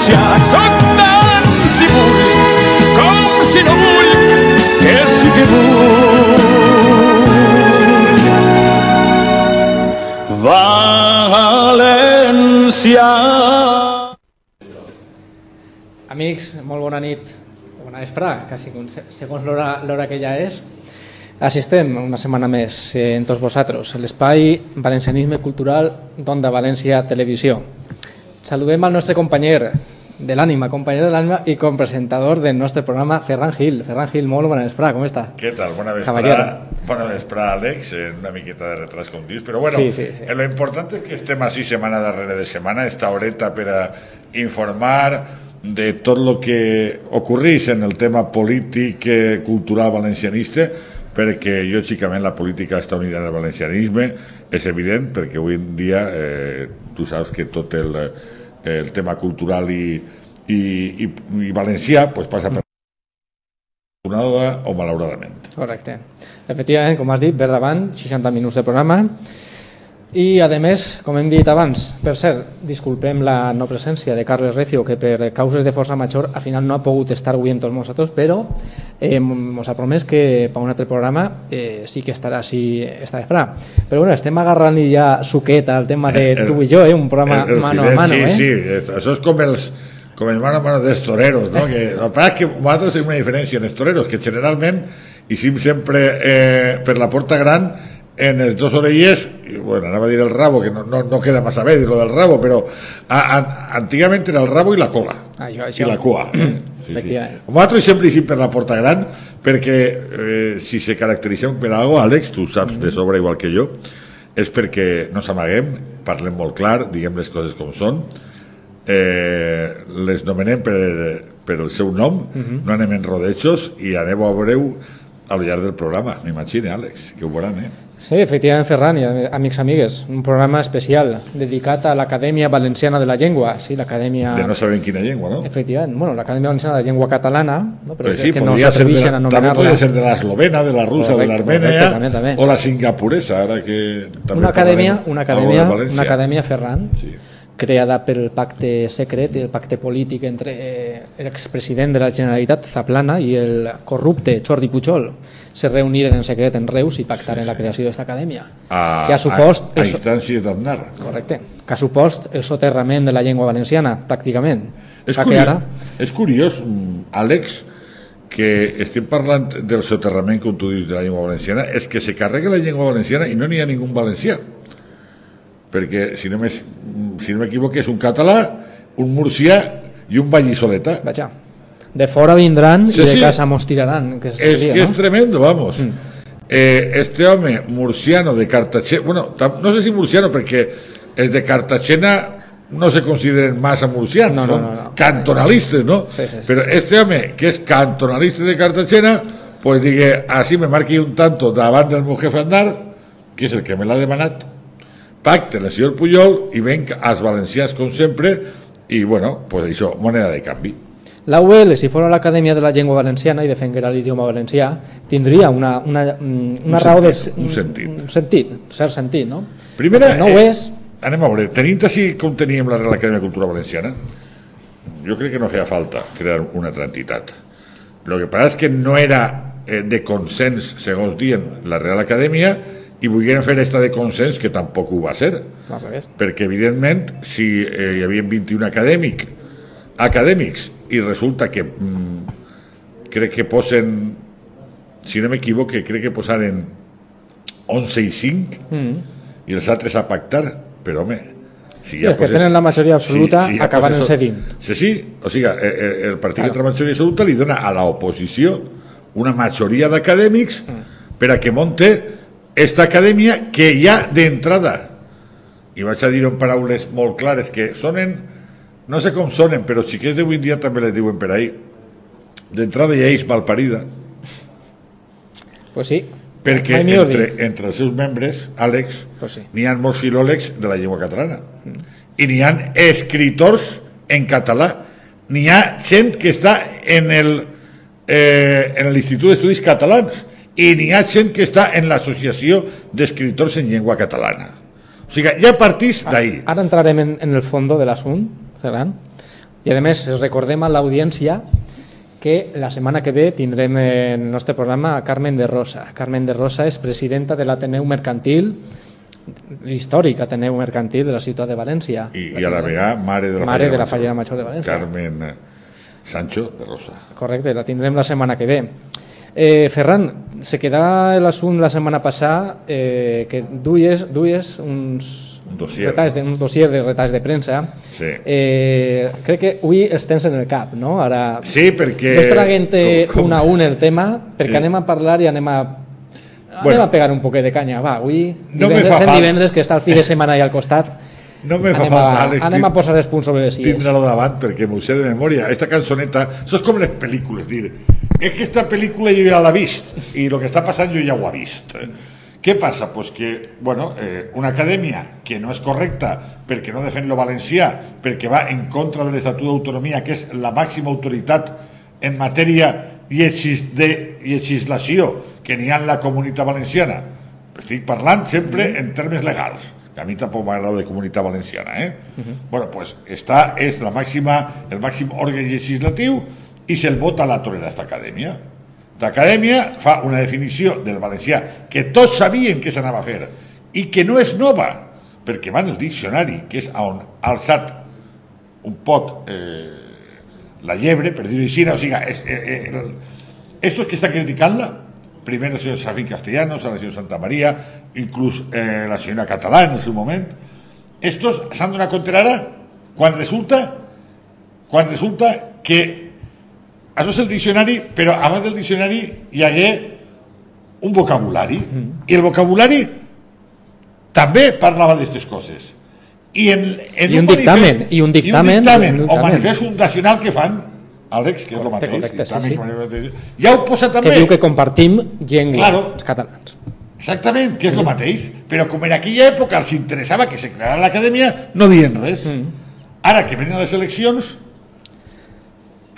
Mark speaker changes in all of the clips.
Speaker 1: Tant si vull, com si no vull, que sí que vull. València.
Speaker 2: Amics, molt bona nit, bona vesprà, quasi segons l'hora que ja és. Assistem una setmana més eh, en tots vosaltres, l'espai Valencianisme Cultural d'Onda València Televisió. Saludem al nostre companyer de l'ànima, company de l'ànima i compresentador del nostre programa, Ferran Gil. Ferran Gil, molt bona vesprà, com està?
Speaker 3: Què tal? Bona
Speaker 2: Caballero.
Speaker 3: bona vesprà, Àlex, en una miqueta de retras com dius, però bueno,
Speaker 2: Sí, sí, sí.
Speaker 3: eh, lo importante es que estem així setmana darrere de setmana, esta horeta per a informar de tot lo que ocorrís en el tema polític, eh, cultural valencianista, perquè lògicament la política està unida en el valencianisme, és evident, perquè avui en dia eh, tu saps que tot el, el tema cultural i, i, i, i valencià pues, passa per afortunada o malauradament.
Speaker 2: Correcte. Efectivament, com has dit, per davant, 60 minuts de programa. I, a més, com hem dit abans, per cert, disculpem la no presència de Carles Recio, que per causes de força major al final no ha pogut estar avui amb tots nosaltres, però eh, mos ha promès que per un altre programa eh, sí que estarà així esta vesprà. Però bueno, estem agarrant ja suqueta al tema de
Speaker 3: El-
Speaker 2: tu i jo, eh, un programa
Speaker 3: El- el
Speaker 2: mano a mano,
Speaker 3: sí,
Speaker 2: eh?
Speaker 3: Sí, això és com els, com el mano a mano dels toreros, no? Que, el que és que nosaltres tenim una diferència en els toreros, que generalment hicim sempre eh, per la porta gran en els dos orelles, i, bueno, anava a dir el rabo, que no, no, no queda massa bé dir lo del rabo, però a, a, antigament era el rabo i la cola,
Speaker 2: Això, això.
Speaker 3: i la cua. Sí, sí. Nosaltres sempre hicim per la porta gran, perquè eh, si se caracteritzem per algo, Àlex, tu saps de sobre igual que jo, és perquè no s'amaguem, parlem molt clar, diguem les coses com són, eh, les nomenem per, per el seu nom, no anem en rodejos i aneu a veure-ho al llarg del programa, m'imagine, Àlex, que ho veuran, eh?
Speaker 2: Sí, efectivament, Ferran, i amics, amigues, un programa especial dedicat a l'Acadèmia Valenciana de la Llengua, sí, l'Acadèmia...
Speaker 3: De no saber quina llengua, no?
Speaker 2: Efectivament, bueno, l'Acadèmia Valenciana de la Llengua Catalana, no? però
Speaker 3: Pues
Speaker 2: sí, que no s'atreveixen a
Speaker 3: també
Speaker 2: anomenar-la.
Speaker 3: podria ser de l'eslovena, de la russa, de l'armènia,
Speaker 2: també, també.
Speaker 3: o la singapuresa, ara que... també
Speaker 2: Una acadèmia, una acadèmia, una acadèmia Ferran,
Speaker 3: Sí.
Speaker 2: Creada pel pacte secret, el pacte polític entre eh, l'expresident de la Generalitat, Zaplana, i el corrupte Jordi Pujol, se reuniren en secret en Reus i pactaren la creació d'aquesta acadèmia,
Speaker 3: A,
Speaker 2: que ha supost...
Speaker 3: a, a instàncies d'Aznar.
Speaker 2: Correcte, que ha supost el soterrament de la llengua valenciana, pràcticament.
Speaker 3: És
Speaker 2: que
Speaker 3: curiós,
Speaker 2: ara,
Speaker 3: és curiós, Àlex, que estem parlant del soterrament, com tu dius, de la llengua valenciana, és que se carrega la llengua valenciana i no n'hi ha ningú valencià. Perquè, si no m'es- si no m'equivoco, és un català, un murcià i un vallisoletà.
Speaker 2: vaja, de fora vindran
Speaker 3: Sí,
Speaker 2: i de
Speaker 3: sí.
Speaker 2: casa mos tiraran, que és,
Speaker 3: Es que es
Speaker 2: no?
Speaker 3: tremendo, vamos. Eh, este home murciano de Cartagena, bueno, no sé si murciano, perquè els de Cartagena no se consideren massa murcians,
Speaker 2: No, no, no, no.
Speaker 3: cantonalistes, ¿no?
Speaker 2: Sí, sí, sí,
Speaker 3: Pero este home, que es cantonalista de Cartagena, pues digue, así me marqui un tanto davant del meu jefe Andar, que és el que me l'ha demanat, pacte el senyor Puyol i venc als valencians com sempre i bueno, pues això, moneda de canvi.
Speaker 2: La UL, si fos l'Acadèmia de la Llengua Valenciana i defenguera l'idioma valencià, tindria una, una, mm, una
Speaker 3: Un
Speaker 2: raó
Speaker 3: sentit,
Speaker 2: de...
Speaker 3: un sentit.
Speaker 2: Un sentit, cert sentit, no?
Speaker 3: Primera,
Speaker 2: Perquè no ho
Speaker 3: eh,
Speaker 2: és,
Speaker 3: Anem a veure, tenint així com teníem la Real Acadèmia de Cultura Valenciana, jo crec que no feia falta crear una altra entitat. El que passa és que no era eh, de consens, segons diuen la Real Acadèmia, i volgueren fer esta de consens, que tampoc ho va ser.
Speaker 2: revés.
Speaker 3: Perquè, evidentment, si eh, hi havia 21 acadèmic, acadèmics i resulta que mm, crec que posen, si no m'equivoque, crec que posaren 11 i 5
Speaker 2: Mm.
Speaker 3: i els altres a pactar, però home, si
Speaker 2: Sí, és que tenen la majoria absoluta,
Speaker 3: ja
Speaker 2: acaben
Speaker 3: poses-
Speaker 2: cedint.
Speaker 3: Sí, sí, o sigui, eh, eh, el partit
Speaker 2: Claro.
Speaker 3: té la majoria absoluta li dona a l'oposició una majoria d'acadèmics
Speaker 2: Mm.
Speaker 3: per a que monte esta acadèmia que ja d'entrada i vaig a dir en paraules molt clares que sonen, no sé com sonen però xiquets d'avui dia també les diuen per ahí d'entrada ja és malparida
Speaker 2: Pues sí.
Speaker 3: perquè entre, entre els seus membres, Àlex,
Speaker 2: Pues sí.
Speaker 3: n'hi ha molts filòlegs de la llengua catalana. I n'hi ha escriptors en català. N'hi ha gent que està en el eh, en l'Institut d'Estudis Catalans i n'hi ha gent que està en l'Associació d'Escriptors en Llengua Catalana. O sigui, ja partís d'ahir.
Speaker 2: Ara entrarem en, en el fondo de l'assunt, Ferran, I a més, recordem a l'audiència que la setmana que ve tindrem en el nostre programa a Carmen de Rosa. Carmen de Rosa és presidenta de l'Ateneu Mercantil, l'històric Ateneu Mercantil de la ciutat de València.
Speaker 3: I, i a la vegada mare de la
Speaker 2: Mare de la. Fallera Major de València.
Speaker 3: Carmen Sancho de Rosa.
Speaker 2: Correcte, la tindrem la setmana que ve. Eh, Ferran, se quedava l'assumpte la setmana passada eh, que duies, duies uns,
Speaker 3: Un dossier.
Speaker 2: retalls de, un dossier de retalls de premsa.
Speaker 3: Sí.
Speaker 2: Eh, crec que avui els tens en el cap, no? Ara,
Speaker 3: Sí, perquè...
Speaker 2: Ves traguent
Speaker 3: com- com-
Speaker 2: un a un el tema, perquè
Speaker 3: Eh.
Speaker 2: anem a parlar i anem a anem
Speaker 3: Bueno.
Speaker 2: a pegar un poquet de canya. Va, avui,
Speaker 3: No
Speaker 2: divendres,
Speaker 3: fa
Speaker 2: en
Speaker 3: falta.
Speaker 2: divendres, que està el fi de setmana i al costat,
Speaker 3: No me fa
Speaker 2: anem,
Speaker 3: falta,
Speaker 2: a,
Speaker 3: Àlex,
Speaker 2: anem a posar els punts sobre les ies.
Speaker 3: tindre-lo davant perquè m'ho sé de memòria. Esta cançoneta, això és com les pel·lícules, dir, és que esta ja l'he vist i el que està passant jo ja ho he vist. Què passa? Pues que, bueno, eh, una acadèmia que no és correcta perquè no defèn lo valencià, perquè va en contra de l'Estatut d'Autonomia, que és la màxima autoritat en matèria de legislació que n'hi ha en la comunitat valenciana. Estic parlant sempre en termes legals, que a mi tampoc m'agrada de comunitat valenciana, eh? Bueno, pues està, és la màxima, el màxim òrgan legislatiu i se'l vota a la torre d'esta acadèmia. L'acadèmia fa una definició del valencià que tots sabien que s'anava a fer i que no és nova, perquè va en el diccionari, que és on ha alçat un poc eh, la llebre, per dir-ho així, o sigui, és, eh, eh, estos que estan criticant-la, primer el senyor Safín Castellanos, la senyora Santa Maria, inclús eh, la senyora Català en el seu moment, estos s'han donat compte ara quan resulta quan resulta que això és el diccionari, però abans del diccionari hi hagué un vocabulari, i el vocabulari també parlava d'aquestes coses. I, en, en
Speaker 2: I un dictamen, i un dictamen,
Speaker 3: i un dictamen,
Speaker 2: i un
Speaker 3: o
Speaker 2: dictamen.
Speaker 3: manifest fundacional que fan, Àlex, que és el mateix,
Speaker 2: correcte, sí,
Speaker 3: dictamen
Speaker 2: sí.
Speaker 3: que manifest- ja ho posa
Speaker 2: que
Speaker 3: també,
Speaker 2: diu que compartim llengua,
Speaker 3: Claro.
Speaker 2: els catalans.
Speaker 3: exactament, que és el mateix, però com en aquella època els interessava que se creara l'acadèmia, no dient res. Ara que venen les eleccions,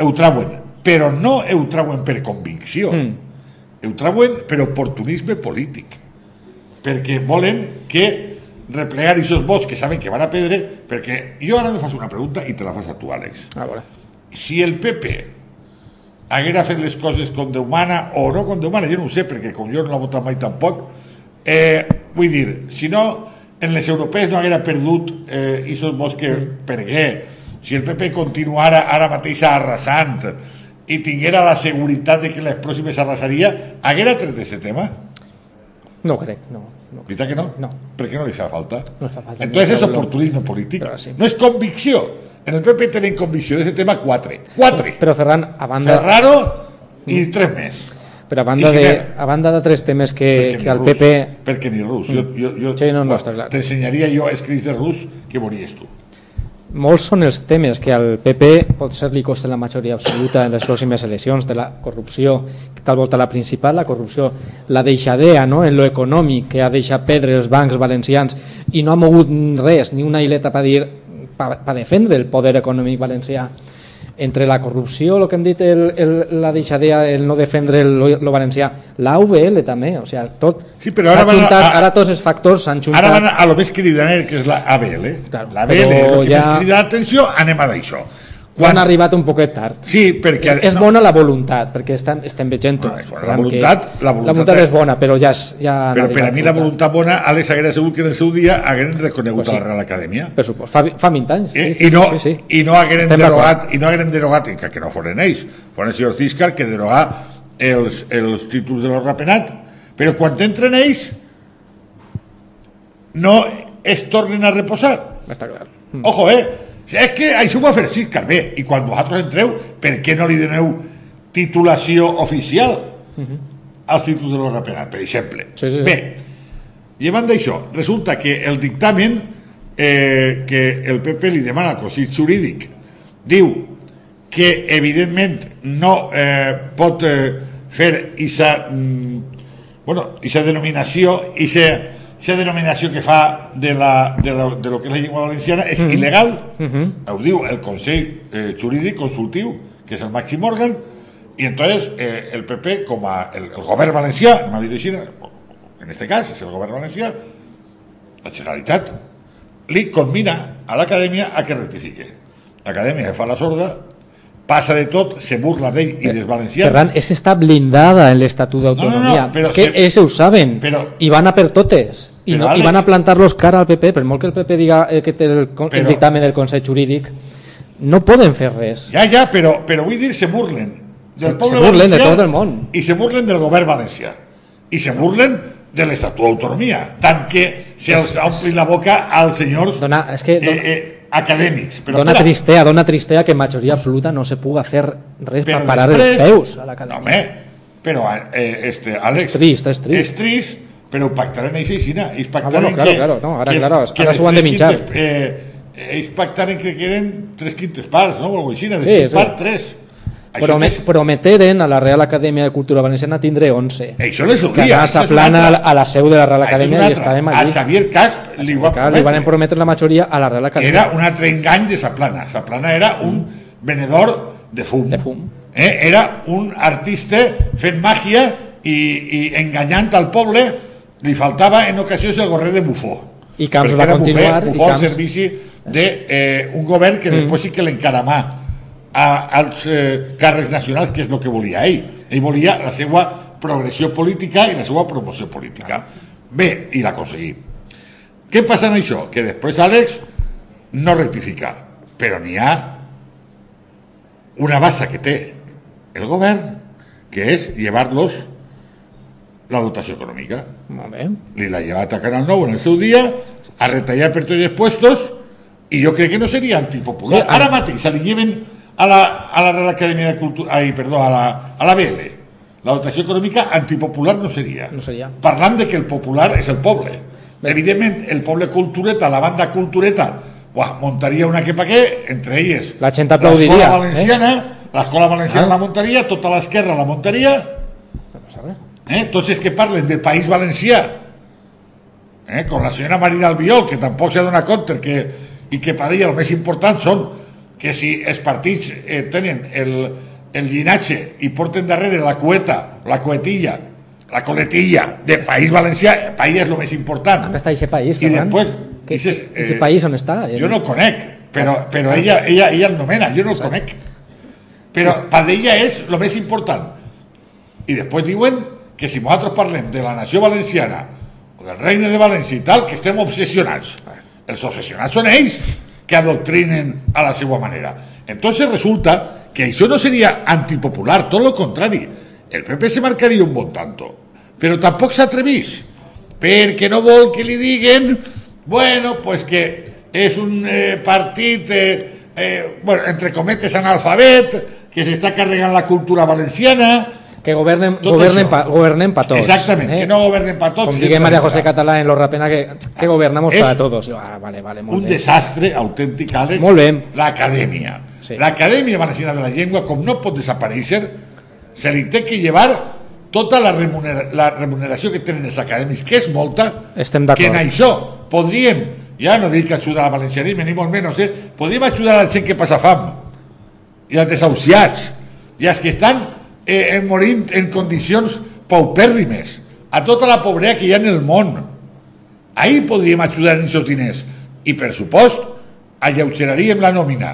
Speaker 3: ho trauen, però no ho trauen per convicció, ho trauen per oportunisme polític, perquè volen que replegar aquests vots que saben que van a perdre, perquè jo ara me fas una pregunta i te la fas a tu, Àlex.
Speaker 2: A veure.
Speaker 3: Si el PP haguera fet les coses com Déu mana o no com Déu mana, jo no ho sé, perquè com jo no l'he votat mai tampoc, eh, vull dir, si no, en les europees no haguera perdut eh, aquests vots que pergué, si el PP continuara ara mateix arrasant i tinguera la seguretat de que pròximes arrasaria, haguera tret aquest tema?
Speaker 2: No crec, no. no.
Speaker 3: ¿Veritat que no?
Speaker 2: No.
Speaker 3: Per què no li fa falta?
Speaker 2: No fa falta.
Speaker 3: Entonces és oportunisme polític.
Speaker 2: Però sí.
Speaker 3: No és convicció. En el PP tenen convicció d'aquest tema quatre. Quatre.
Speaker 2: Però Ferran, a banda,
Speaker 3: Ferraro i tres més.
Speaker 2: però a banda,
Speaker 3: i
Speaker 2: de,
Speaker 3: Giner.
Speaker 2: a banda de tres temes que,
Speaker 3: Perquè
Speaker 2: que
Speaker 3: rus,
Speaker 2: PP...
Speaker 3: Perquè ni rus. Jo, jo, jo,
Speaker 2: Sí, no, no, està clar.
Speaker 3: T'ensenyaria jo escrits de rus que veuries tu.
Speaker 2: Molts són els temes que al PP pot ser li costa la majoria absoluta en les pròximes eleccions, de la corrupció, tal volta la principal, la corrupció, la deixadea no? en lo econòmic que ha deixat perdre els bancs valencians i no ha mogut res, ni una hileta per dir per pa defendre el poder econòmic valencià entre la corrupció, el que hem dit, el, el, la deixadea, el no defendre el, lo valencià, l'AVL també, o sigui, tot
Speaker 3: Sí, però ara
Speaker 2: juntat,
Speaker 3: a-
Speaker 2: ara tots els factors s'han juntat.
Speaker 3: Ara van a lo més cridaner, que és la ABL.
Speaker 2: Claro,
Speaker 3: L'ABL,
Speaker 2: però
Speaker 3: el que
Speaker 2: ja-
Speaker 3: més crida l'atenció, anem a d'això.
Speaker 2: Quan... Han arribat un poquet tard.
Speaker 3: Sí, perquè...
Speaker 2: És bona la voluntat, perquè estem, estem veient
Speaker 3: No, és bona la voluntat,
Speaker 2: que
Speaker 3: la voluntat
Speaker 2: la voluntat
Speaker 3: és-
Speaker 2: és bona, però ja, és- ja
Speaker 3: Però per a mi la voluntat bona, Àlex haguera segur que en el seu dia hagueren reconegut
Speaker 2: Pues sí.
Speaker 3: a la Real Acadèmia.
Speaker 2: Per supost, fa, fa 20 anys.
Speaker 3: Eh,
Speaker 2: sí,
Speaker 3: i, no,
Speaker 2: sí, sí, sí.
Speaker 3: i no hagueren
Speaker 2: Estem
Speaker 3: derogat i no hagueren derogat que, que no foren ells foren el senyor Ciscar que derogà els, els títols de l'Orrapenat però quan entren ells no es tornen a reposar
Speaker 2: Està clar.
Speaker 3: ojo eh és que això ho va fer Ciscar bé i quan vosaltres entreu per què no li doneu titulació oficial als títols de l'Orrapenat per exemple
Speaker 2: Sí, sí, sí.
Speaker 3: bé llevant d'això resulta que el dictamen eh, que el PP li demana al Consell Jurídic diu que evidentment no eh, pot eh, fer isa, mm, bueno, denominació isa, isa denominació que fa de, la, de, la, de lo que és la llengua valenciana és il·legal. Ho diu el Consell eh, Jurídic Consultiu que és el màxim òrgan i entonces eh, el PP com a el, el govern valencià no dir així en este cas és el govern valencià la Generalitat li conmina a l'acadèmia a que rectifique. L'acadèmia que fa la sorda, passa de tot, se burla d'ell i dels valencians.
Speaker 2: Ferran, és que està blindada en l'Estatut
Speaker 3: No,
Speaker 2: d'Autonomia.
Speaker 3: no, no, però
Speaker 2: és que
Speaker 3: se-
Speaker 2: ells ho saben.
Speaker 3: però-
Speaker 2: I van a per totes. I,
Speaker 3: Però,
Speaker 2: no, I
Speaker 3: Àlex-
Speaker 2: van a plantar-los cara al PP, per molt que el PP diga eh, que té el, con- el
Speaker 3: Però-
Speaker 2: dictamen del Consell Jurídic, no poden fer res.
Speaker 3: Ja, ja, però, però vull dir, se burlen del
Speaker 2: Se-
Speaker 3: poble
Speaker 2: se burlen de
Speaker 3: valencià
Speaker 2: tot el món.
Speaker 3: i se burlen del govern valencià i se burlen de l'Estatut d'Autonomia tant que se'ls ompli la boca als senyors
Speaker 2: Dona- és que dona-
Speaker 3: eh, eh, acadèmics però
Speaker 2: dona
Speaker 3: espera,
Speaker 2: tristea, dona tristea que en majoria absoluta no se puga fer res per
Speaker 3: però
Speaker 2: parar
Speaker 3: després-
Speaker 2: els peus a
Speaker 3: no,
Speaker 2: l'acadèmia.
Speaker 3: home, però eh, este, Àlex,
Speaker 2: És trist, és trist.
Speaker 3: és trist però ho pactaran ells aixina ells pactaran
Speaker 2: bueno, claro,
Speaker 3: que,
Speaker 2: claro, no, ara,
Speaker 3: que,
Speaker 2: claro,
Speaker 3: que
Speaker 2: ara
Speaker 3: les
Speaker 2: s'ho han de mitjar.
Speaker 3: quintes, eh, ells pactaren que queden tres quintes parts no? o alguna cosa així, de
Speaker 2: Sí, sí.
Speaker 3: parts, tres Que és-
Speaker 2: prometeren a la Real Acadèmia de Cultura Valenciana tindre 11.
Speaker 3: Això no és un
Speaker 2: Que
Speaker 3: dia.
Speaker 2: anava a
Speaker 3: és un
Speaker 2: plana a la seu de la Real Acadèmia i estàvem
Speaker 3: A
Speaker 2: allí.
Speaker 3: Xavier Casp li va
Speaker 2: Clar, li van
Speaker 3: prometre.
Speaker 2: prometre la majoria a la Real Acadèmia.
Speaker 3: Era un altre engany de Saplana. Saplana era un venedor de fum.
Speaker 2: De fum.
Speaker 3: Eh? Era un artista fent màgia i, i enganyant al poble. Li faltava en ocasions el gorret de bufó.
Speaker 2: I Camps va continuar,
Speaker 3: Bufó,
Speaker 2: i
Speaker 3: bufó al
Speaker 2: Camps-
Speaker 3: servici d'un eh, un govern que després sí que l'encaramà a, als eh, càrrecs nacionals, que és el que volia ell. Ell volia la seva progressió política i la seva promoció política. Bé, i l'aconseguí. Què passa en això? Que després Àlex no rectifica, però n'hi ha una base que té el govern, que és llevar-los la dotació econòmica.
Speaker 2: Molt bé.
Speaker 3: Li l'ha llevat a Canal 9 en el seu dia, a retallar per tots els puestos, i jo crec que no seria antipopular.
Speaker 2: Sí,
Speaker 3: Ara mateix se li lleven a la, a la Real Acadèmia de Cultura, ai, perdó, a la, a la BL. La dotació econòmica antipopular no seria.
Speaker 2: No seria.
Speaker 3: Parlant de que el popular és el poble. Evidentment, el poble cultureta, la banda cultureta, uah, montaria una que pa què, entre elles
Speaker 2: La gent aplaudiria,
Speaker 3: l'escola valenciana, l'escola valenciana
Speaker 2: Ah.
Speaker 3: la montaria, tota l'esquerra la montaria,
Speaker 2: No passa res.
Speaker 3: eh? els que parlen del País Valencià, eh? com la senyora Marina Albiol, que tampoc s'ha donat compte que, i que per ella el més important són que si els partits eh, tenen el, el llinatge i porten darrere la cueta, la coetilla, la coletilla de País Valencià, per ella és el més important.
Speaker 2: On està aquest país,
Speaker 3: I
Speaker 2: Ferran?
Speaker 3: després
Speaker 2: Que,
Speaker 3: dices,
Speaker 2: que, que
Speaker 3: eh,
Speaker 2: país on està?
Speaker 3: Jo no el conec, però, però ella, ella, ella el nomena, jo no el conec. Però per ella és el més important. I després diuen que si nosaltres parlem de la nació valenciana o del regne de València i tal, que estem obsessionats. Els obsessionats són ells que adoctrinen a la seva manera. Entonces resulta que això no seria antipopular, tot lo contrari. El PP se marcaria un bon tanto, però tampoc s'atrevís, perquè no vol que li diguen, bueno, pues que és un eh, eh, bueno, entre cometes analfabet, que s'està carregant la cultura valenciana,
Speaker 2: Que governen,
Speaker 3: Tot
Speaker 2: governen, pa, governen pa tots.
Speaker 3: Exactament, que no governen pa tots,
Speaker 2: Com María
Speaker 3: etcétera.
Speaker 2: José Catalá en Los Rapena, que, que
Speaker 3: És
Speaker 2: para todos. Jo, ah, vale, vale, molt
Speaker 3: un
Speaker 2: bé.
Speaker 3: desastre autèntic, Àlex.
Speaker 2: Molt bé.
Speaker 3: L'Acadèmia.
Speaker 2: Sí.
Speaker 3: L'Acadèmia Valenciana de la Llengua, com no pot desaparèixer, se li té que llevar tota la, remunera, la remuneració que tenen els acadèmics, que és molta,
Speaker 2: Estem
Speaker 3: que en això podríem, ja no dic ajudar al valencianisme, ni molt menys, eh? podríem ajudar a la gent que passa fam, i als desahuciats, i als que estan eh, eh, morint en condicions paupèrrimes, a tota la pobresa que hi ha en el món. Ahí podríem ajudar en aquests diners. I, per supost, alleugeraríem la nòmina.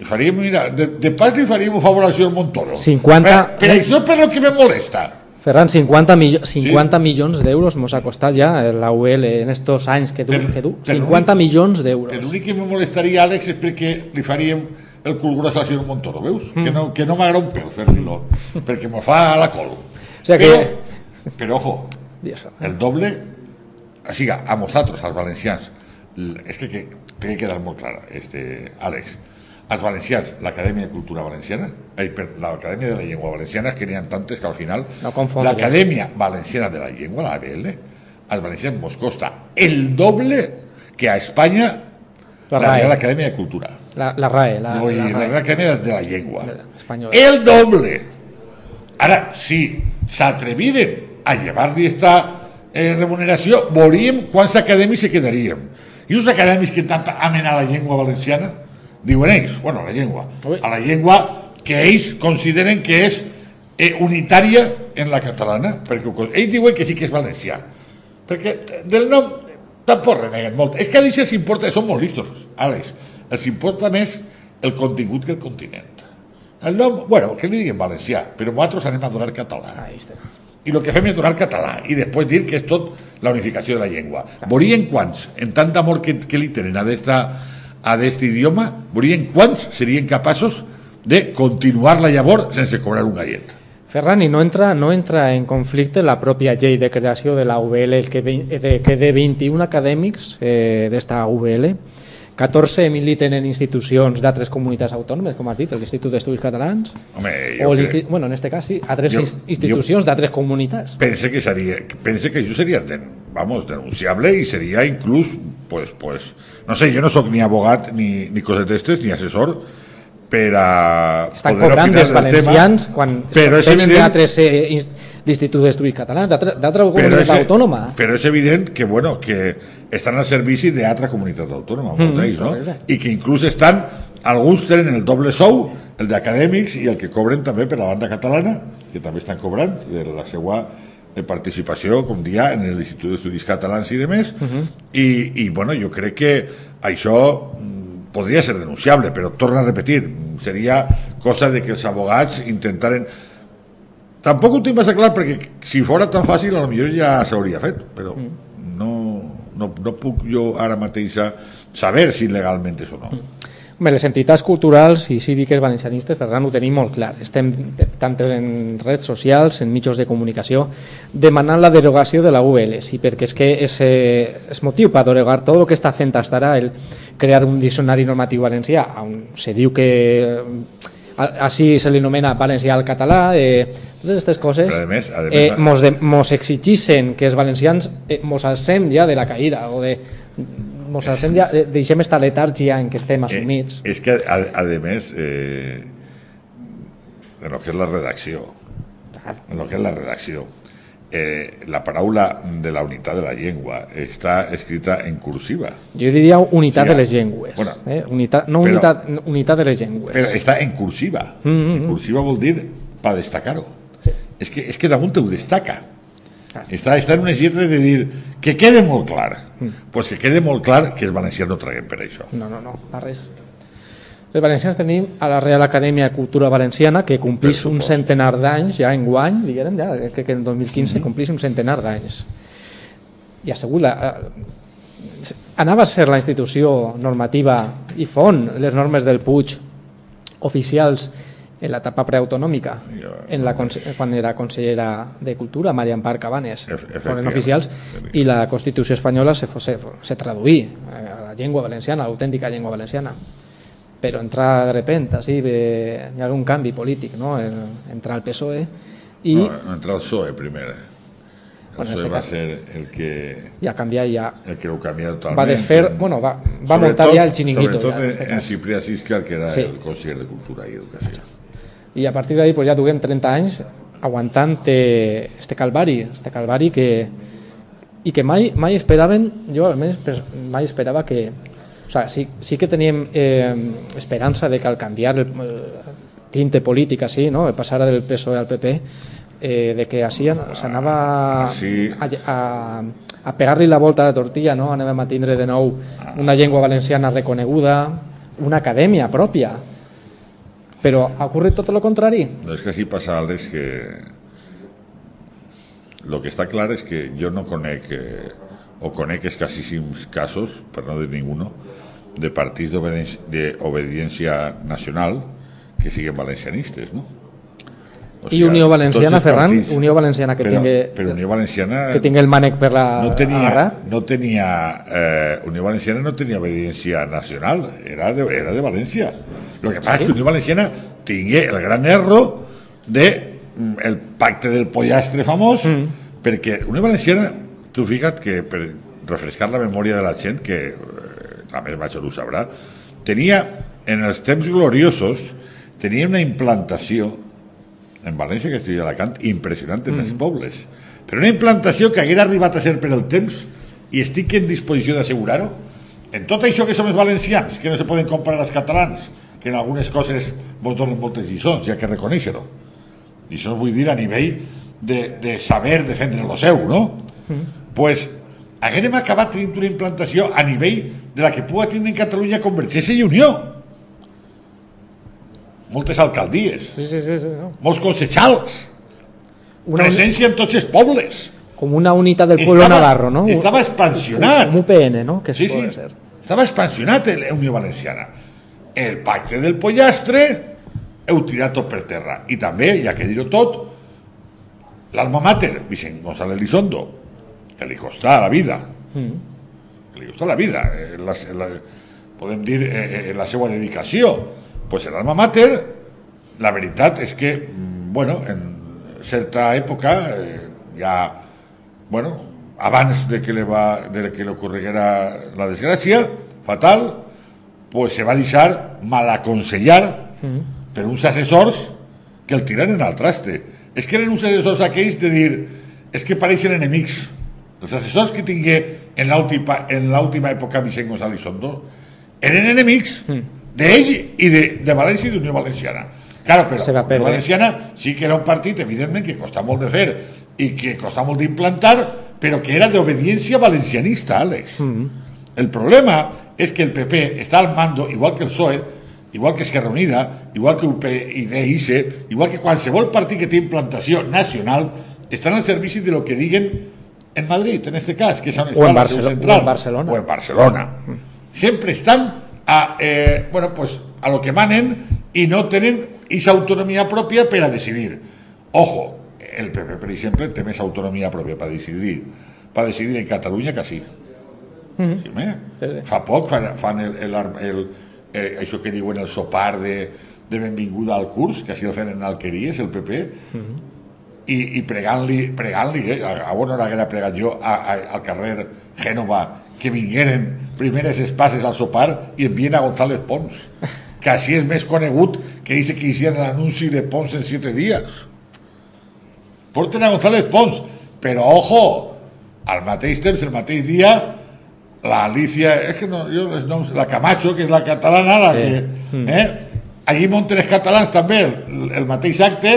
Speaker 3: I faríem, mira, de, de pas li faríem un favor al Montoro.
Speaker 2: 50
Speaker 3: Per, per això per lo que me molesta.
Speaker 2: Ferran, 50, millo 50 milions d'euros mos ha costat ja la UL en estos anys que du.
Speaker 3: Per-
Speaker 2: que du.
Speaker 3: per
Speaker 2: 50
Speaker 3: l'únic-
Speaker 2: milions d'euros.
Speaker 3: l'únic que me molestaria, Àlex, és perquè li faríem el cul gros senyor Montoro, veus?
Speaker 2: Mm.
Speaker 3: Que no, que no m'agrada un pèl fer-li-lo, perquè me fa la col.
Speaker 2: O sea
Speaker 3: però,
Speaker 2: que...
Speaker 3: però, ojo,
Speaker 2: Dios.
Speaker 3: el doble, o sigui, a nosaltres, als valencians, és que, que té que quedar molt clara, este, Àlex, als valencians, l'Acadèmia de Cultura Valenciana, ai, per, l'Acadèmia de la Llengua Valenciana, que n'hi ha tantes que al final,
Speaker 2: No
Speaker 3: l'Acadèmia Valenciana de la Llengua, la ABL, als valencians mos costa el doble que a Espanya
Speaker 2: La
Speaker 3: la. Real Acadèmia de Cultura.
Speaker 2: La, la RAE. La,
Speaker 3: no, i
Speaker 2: la
Speaker 3: la,
Speaker 2: RAE.
Speaker 3: Real Acadèmia de la Llengua.
Speaker 2: Espanyola.
Speaker 3: El doble. Ara, si s'atreviren a llevar-li esta eh, remuneració, veuríem quants acadèmics se quedaríem. I els acadèmics que tant amen a la llengua valenciana, diuen ells, bueno, a la llengua,
Speaker 2: Ui.
Speaker 3: a la llengua que ells consideren que és eh, unitària en la catalana, perquè ells diuen que sí que és valencià. Perquè del nom tampoc reneguen molt. És que a ells els importa, són molt listos, Àlex, els importa més el contingut que el continent. El nom, bueno, que li diguin valencià, però nosaltres anem a donar català.
Speaker 2: Ahí està.
Speaker 3: I el que fem és donar català i després dir que és tot la unificació de la llengua. Veurien quants, en tant d'amor que, que li tenen a d'esta a d'est idioma, veurien quants serien capaços de continuar la llavor sense cobrar un gallet.
Speaker 2: Ferran, i no entra, no entra en conflicte la pròpia llei de creació de la UBL, el que, de, que de 21 acadèmics eh, d'esta UBL, 14 militen en institucions d'altres comunitats autònomes, com has dit, l'Institut d'Estudis Catalans,
Speaker 3: Home, jo
Speaker 2: o
Speaker 3: crec-
Speaker 2: bueno, en este cas sí, altres
Speaker 3: Jo-
Speaker 2: ins- institucions d'altres comunitats.
Speaker 3: pense que sería pense que eso sería den- vamos denunciable y sería incluso pues pues no sé yo no soy ni abogado ni ni cosas de estos ni asesor pero
Speaker 2: Estan cobrant dels valencians quan
Speaker 3: però
Speaker 2: tenen
Speaker 3: evident
Speaker 2: d'altres eh, inst- l'Institut d'Estudis Catalans, d'altra comunitat
Speaker 3: és,
Speaker 2: autònoma.
Speaker 3: però és evident que bueno que estan al servici d'altra comunitat autònoma
Speaker 2: Mm,
Speaker 3: d'ells, no?
Speaker 2: correcte.
Speaker 3: i que inclús estan alguns tenen el doble sou el d'acadèmics i el que cobren també per la banda catalana que també estan cobrant de la seva eh, participació, com dia, en l'Institut d'Estudis Catalans i de més, i, i bueno, jo crec que això mm, podria ser denunciable, però torna a repetir, seria cosa de que els abogats intentaren Tampoc ho tinc massa clar perquè si fora tan fàcil a lo millor ja s'hauria fet, però no, no, no puc jo ara mateix saber si legalment és o no.
Speaker 2: Bé, les entitats culturals i cíviques valencianistes, Ferran, ho tenim molt clar. Estem t- tant en redes socials, en mitjans de comunicació, demanant la derogació de la UL, sí, perquè és que és, eh, és motiu per derogar. Tot el que està fent fins ara el crear un diccionari normatiu valencià, on se diu que eh, a- així se li anomena valencià al català, eh, totes aquestes coses
Speaker 3: Però a més- a més-
Speaker 2: eh, mos, de, mos exigixen que els valencians eh, mos alcem ja de la caïra o de mos alcem ja, eh, deixem esta letàrgia en què estem assumits.
Speaker 3: Eh, és que, a, a més, eh, en el que és la redacció, en el que és la redacció, eh, la paraula de la unitat de la llengua està escrita en cursiva,
Speaker 2: Jo diria unitat
Speaker 3: Sí,
Speaker 2: de les llengües.
Speaker 3: bueno,
Speaker 2: eh? unitat, no
Speaker 3: però-
Speaker 2: unitat, unitat de les llengües.
Speaker 3: però està en cursiva.
Speaker 2: Mm, mm,
Speaker 3: En cursiva vol dir per destacar-ho.
Speaker 2: Sí.
Speaker 3: És que, és que damunt ho destaca.
Speaker 2: Clar.
Speaker 3: Està, està en unes lletres de dir que quede molt clar.
Speaker 2: Mm.
Speaker 3: pues que quede molt clar que els valencians no traguem per això.
Speaker 2: No, no, no, per res. Els valencians tenim a la Real Acadèmia de Cultura Valenciana que complís un centenar d'anys ja en guany, diguem, ja, crec que en
Speaker 3: Mhm.
Speaker 2: 2015 complís un centenar d'anys. I ha sigut la, eh, anava a ser la institució normativa i font les normes del Puig oficials en l'etapa preautonòmica en la, quan era consellera de Cultura, Marian Parc Cabanes, foren oficials i la Constitució espanyola se, se, se traduí eh, a la llengua valenciana, a l'autèntica llengua valenciana però entrar de repente així, ve, hi ha algun canvi polític no? En- entrar al PSOE i
Speaker 3: No, no entra el PSOE primer. El
Speaker 2: Bueno, en
Speaker 3: PSOE
Speaker 2: este
Speaker 3: va
Speaker 2: cas-
Speaker 3: ser el que,
Speaker 2: ja canviar ja
Speaker 3: el que ho canvia totalment.
Speaker 2: va desfer, bueno, va, va muntar ja el xiringuito
Speaker 3: Sobretot
Speaker 2: ja, en este
Speaker 3: en. Ciprià Siscar, que era
Speaker 2: Sí.
Speaker 3: el conseller de Cultura i Educació.
Speaker 2: i a partir d'ahí pues, ja duguem 30 anys aguantant eh, este calvari este calvari que i que mai, mai esperaven jo almenys mai esperava que o sea, sí, sí que teníem eh, esperança de que al canviar el, el tinte polític així, no? de passar del PSOE al PP eh, de que així an- s'anava
Speaker 3: Sí.
Speaker 2: a, a, a pegar-li la volta a la tortilla no? anàvem a tindre de nou una llengua valenciana reconeguda una acadèmia pròpia però ha ocorrit tot el contrari
Speaker 3: No és que així passa, Àlex, que el que està clar és que jo no conec, eh, o conec escassíssims casos, per no dir ninguno, de partits d'obediència- nacional que siguin valencianistes, no? O
Speaker 2: I Unió Valenciana, Ferran,
Speaker 3: partits-
Speaker 2: Unió Valenciana que
Speaker 3: però,
Speaker 2: tingui-
Speaker 3: Però Unió Valenciana
Speaker 2: que tingui el mànec per la
Speaker 3: no tenia,
Speaker 2: agarrat
Speaker 3: no tenia eh, Unió Valenciana no tenia obediència nacional, era de, era de València. Lo que pasa
Speaker 2: Sí?
Speaker 3: es que Unió Valenciana tingué el gran error de mm, el pacte del pollastre famós,
Speaker 2: Mm.
Speaker 3: perquè Unió Valenciana, tu fica't que per refrescar la memòria de la gent, que eh, la més major ho sabrà, tenia, en els temps gloriosos, tenia una implantació en València, que estic a Alacant, impressionant en els pobles. Però una implantació que haguera arribat a ser per el temps i estic en disposició d'assegurar-ho. En tot això que som els valencians, que no se poden comparar als catalans, que en algunes coses vos donen moltes lliçons, ja que reconèixer-ho. Lliçons vull dir a nivell de, de saber defendre lo seu, no? Mm. Pues haguérem acabat tenint una implantació a nivell de la que pugui tenir en Catalunya Convergència i Unió. Moltes alcaldies,
Speaker 2: Sí, sí, sí, sí no?
Speaker 3: molts concejals,
Speaker 2: Una,
Speaker 3: presència en tots els pobles.
Speaker 2: com una unitat del pueblo navarro, no?
Speaker 3: Estava expansionat.
Speaker 2: Un UPN, no? Que
Speaker 3: Sí,
Speaker 2: sí, ser.
Speaker 3: estava expansionat la Unió Valenciana. El pacte del pollastre heu tirat tot per terra. I també, ja que dir-ho tot, l'alma mater, Vicent González Elizondo, que li costa la vida, que li costa la vida, eh, la, la, podem dir eh, eh, la seva dedicació, pues l'alma mater, la veritat és que, mm, bueno, en certa època, eh, ja, bueno, abans de que le, va, de que le ocorreguera la desgràcia fatal, pues se va deixar malaconsellar per uns assessors que el tiraren al traste. És que eren uns assessors aquells de dir és que pareixen enemics. Els assessors que tingué en l'última en l'última època Vicent González Sondo eren enemics d'ell i de, de València i d'Unió Valenciana. Claro, però. Valenciana sí que era un partit, evidentment, que costa molt de fer i que costa molt d'implantar, però que era d'obediència valencianista, Àlex. El problema és que el PP està al mando, igual que el PSOE, igual que Esquerra Unida, igual que UPyD, ICE, igual que qualsevol partit que té implantació nacional, estan al servici de lo que diguen en Madrid, en este cas, que és on està
Speaker 2: en
Speaker 3: la seu central.
Speaker 2: o en Barcelona.
Speaker 3: O en Barcelona. Sempre estan a, eh, bueno, pues, a lo que manen i no tenen esa autonomia pròpia per a decidir. Ojo, el PP, per exemple, té més autonomia pròpia per decidir, per decidir en Catalunya que sí. sí, home.
Speaker 2: Sí, sí.
Speaker 3: Fa poc fan, fan el, el, el, eh, això que diuen el sopar de, de benvinguda al curs, que així el fan en Alqueries, el PP, i, i pregant-li, pregant-li, eh, a, a on hora haguera pregat jo, a, a, al carrer Gènova, que vingueren primeres espases al sopar i envien a González Pons, que així és més conegut que dice que hicieron l'anunci de Pons en siete días. Porten a González Pons, però ojo, al mateix temps, el mateix dia, la Alicia, és que no, jo els noms, la Camacho, que és la catalana, la
Speaker 2: Sí.
Speaker 3: que, eh? allí munten els catalans també el, el mateix acte,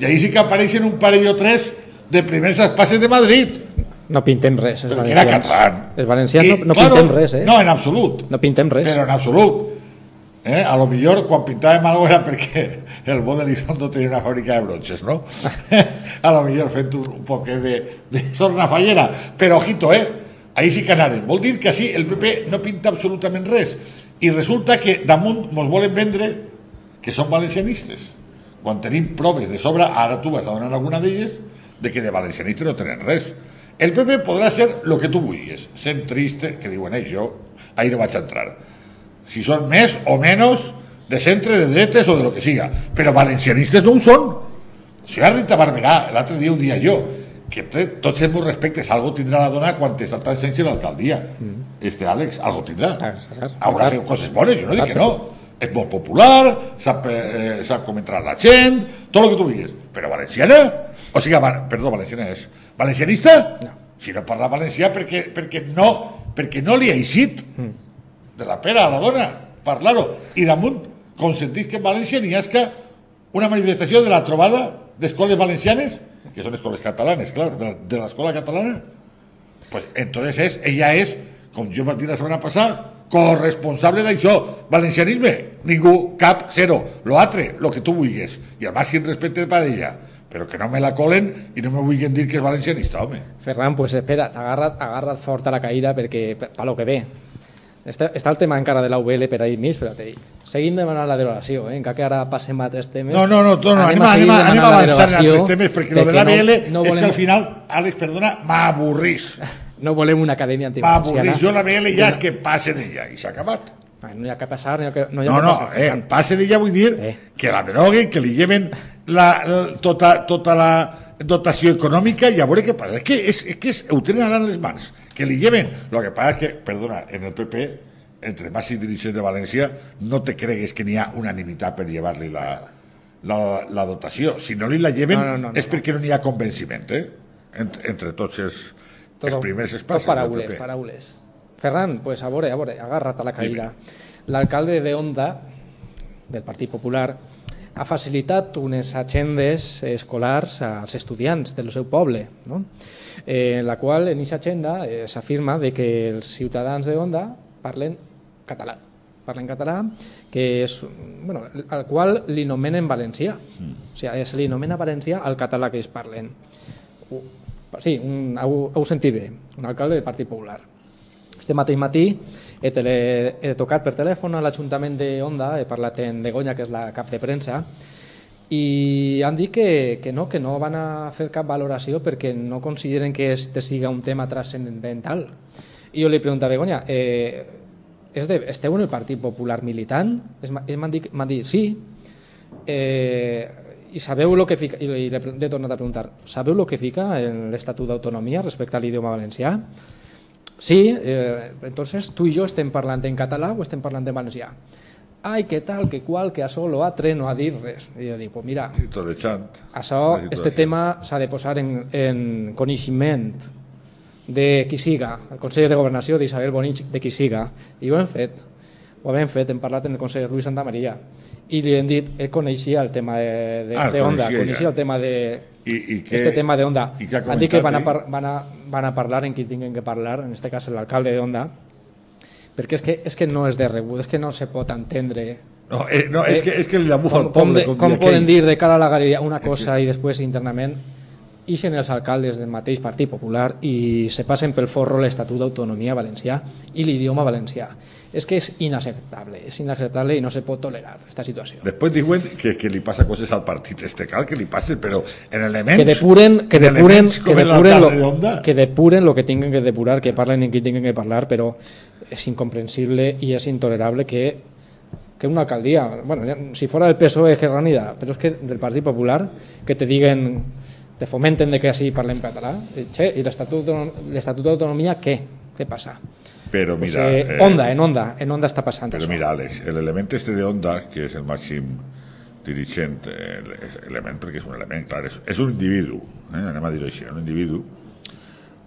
Speaker 3: i allí sí que apareixen un parell o tres de primers espases de Madrid,
Speaker 2: No pintem res, els
Speaker 3: però que era
Speaker 2: valencians.
Speaker 3: català.
Speaker 2: Els valencians no, no
Speaker 3: claro,
Speaker 2: pintem res, eh?
Speaker 3: No, en absolut.
Speaker 2: No pintem res.
Speaker 3: Però en absolut. Eh? A lo millor quan pintàvem algo era perquè el bo de Lizondo tenia una fàbrica de broches, no? a lo millor fent un, un poquet de, de sorna fallera. Però, ojito, eh? Ahí sí que anaren. Vol dir que així el PP no pinta absolutament res. I resulta que damunt mos volen vendre que són valencianistes. Quan tenim proves de sobre, ara tu vas a donar alguna d'elles, de que de valencianistes no tenen res. El PP podrà ser el que tu vulguis, centrista, que diuen ells, jo ahí no vaig a entrar. Si són més o menys de centre, de dretes o de lo que siga. Però valencianistes no ho són. Si la Rita Barberà, l'altre dia ho dia jo, que té tots els meus respectes, algo tindrà la dona quan està tan sense l'alcaldia. Este Àlex, algo tindrà.
Speaker 2: Ah.
Speaker 3: Haurà fet coses bones, jo no dic que no. És molt popular, sap, eh, sap com entrar la gent, tot el que tu diguis. Però valenciana? O sigui, va, perdó, valenciana és. Valencianista?
Speaker 2: No.
Speaker 3: Si no parla valencià perquè, perquè, no, perquè no li ha eixit de la pera a la dona parlar-ho. I damunt consentís que en València n'hi hagi una manifestació de la trobada d'escoles valencianes, que són escoles catalanes, clar, de, de l'escola catalana. Pues entonces és, ella és, com jo vaig dir la setmana passada, corresponsable d'això. Valencianisme, ningú, cap, zero. Lo altre, lo que tu vulguis. I el màxim respecte per ella. Però que no me la colen i no me vulguin dir que és valencianista, home.
Speaker 2: Ferran, pues espera, agarra't, agarra't fort a la caïra perquè per, per lo que ve. Està, està el tema encara de la UBL per ahir mig, però te dic, seguim demanant la derogació, eh? encara que ara passem a altres temes.
Speaker 3: No, no, no, no, no anem, a, anem, a, anem a
Speaker 2: la
Speaker 3: avançar en altres temes perquè lo de
Speaker 2: perquè
Speaker 3: l'ABL
Speaker 2: no, no
Speaker 3: és que
Speaker 2: volem,
Speaker 3: al final, Àlex, perdona, m'avorrís.
Speaker 2: no volem una acadèmia antivalenciana.
Speaker 3: Jo l'ABL ja és que passe d'ella i s'ha acabat.
Speaker 2: No hi ha que passar, no hi ha que, no hi ha
Speaker 3: No,
Speaker 2: que
Speaker 3: no,
Speaker 2: passar.
Speaker 3: eh,
Speaker 2: Ferran.
Speaker 3: passe d'ella vull dir
Speaker 2: Eh.
Speaker 3: que la deroguen, que li lleven la, la, tota, tota la dotació econòmica i a veure què passa. És que, és, és que és, ho tenen ara en les mans. Que li lleven. Lo que passa és que, perdona, en el PP, entre màxim dirigents de València, no te cregues que n'hi ha unanimitat per llevar-li la, la, la dotació. Si no li la lleven
Speaker 2: No, no, no, no,
Speaker 3: és perquè no n'hi ha convenciment, eh? Entre, entre tots els, els primers
Speaker 2: tot
Speaker 3: espais del
Speaker 2: paraules,
Speaker 3: PP.
Speaker 2: paraules. Ferran, pues a veure, a veure, agarra't a la caïra. L'alcalde de Onda, del Partit Popular, ha facilitat unes agendes escolars als estudiants del seu poble, no? eh, en la qual en aquesta agenda eh, s'afirma de que els ciutadans de Onda parlen català parlen català, que és, bueno, al qual li nomenen valencià. Mm. O sigui, se li nomena valencià al català que ells parlen. Sí, un, heu, heu sentit bé, un alcalde del Partit Popular. Este mateix matí he, tele, he tocat per telèfon a l'Ajuntament de Onda, he parlat amb Degonya, que és la cap de premsa, i han dit que, que no, que no van a fer cap valoració perquè no consideren que este siga un tema transcendental. I jo li pregunto a Begoña, eh, és de, esteu en el Partit Popular militant? M'han dit, dit, sí. Eh, i sabeu el que fica, i li he tornat a preguntar, sabeu el que fica en l'Estatut d'Autonomia respecte a l'idioma valencià? Sí, eh, entonces tu i jo estem parlant en català o estem parlant en valencià? Ai, què tal, que qual, que això lo altre no ha dit res. I jo dic, pues mira, això, este tema s'ha de posar en, en coneixement de qui siga, el Consell de Governació d'Isabel Bonich, de qui siga, i ho hem fet, ho hem fet, hem parlat en el Consell de Luis Santa Maria, i li hem dit, ell coneixia el tema de, de, ah, de Onda, coneixia, coneixia el tema de... I, i que, este tema de Onda. I Han dit que van a, par, van, a, van a parlar en qui tinguin que parlar, en este cas l'alcalde de Onda, perquè és que, és que no és de rebut, és que no se pot entendre
Speaker 3: no, eh, no és, eh, que, és que li bufa al poble.
Speaker 2: Com, com, com poden dir de cara a la galeria una cosa i després internament ixen els alcaldes del mateix Partit Popular i se passen pel forro l'Estatut d'Autonomia Valencià i l'idioma valencià. És que és inacceptable, és inacceptable i no se pot tolerar aquesta situació.
Speaker 3: Després diuen que, que li passa coses al partit este, cal que li passe, però en elements...
Speaker 2: Que depuren, que depuren, que depuren, lo, que depuren lo que tinguin que depurar, que parlen en qui tinguin que parlar, però és incomprensible i és intolerable que que una alcaldia, bueno, si fora del PSOE que Ranida, però és que del Partit Popular, que te diguen te fomenten de que així parlem català che, i l'Estatut d'Autonomia què? què passa?
Speaker 3: Però mira... Pues,
Speaker 2: eh, eh, onda, en onda, en onda està passant
Speaker 3: Però
Speaker 2: això.
Speaker 3: mira, Àlex, l'element este de onda, que és el màxim dirigent, eh, element, perquè és un element, clar, és, és un individu, eh, anem a dir-ho així, un individu,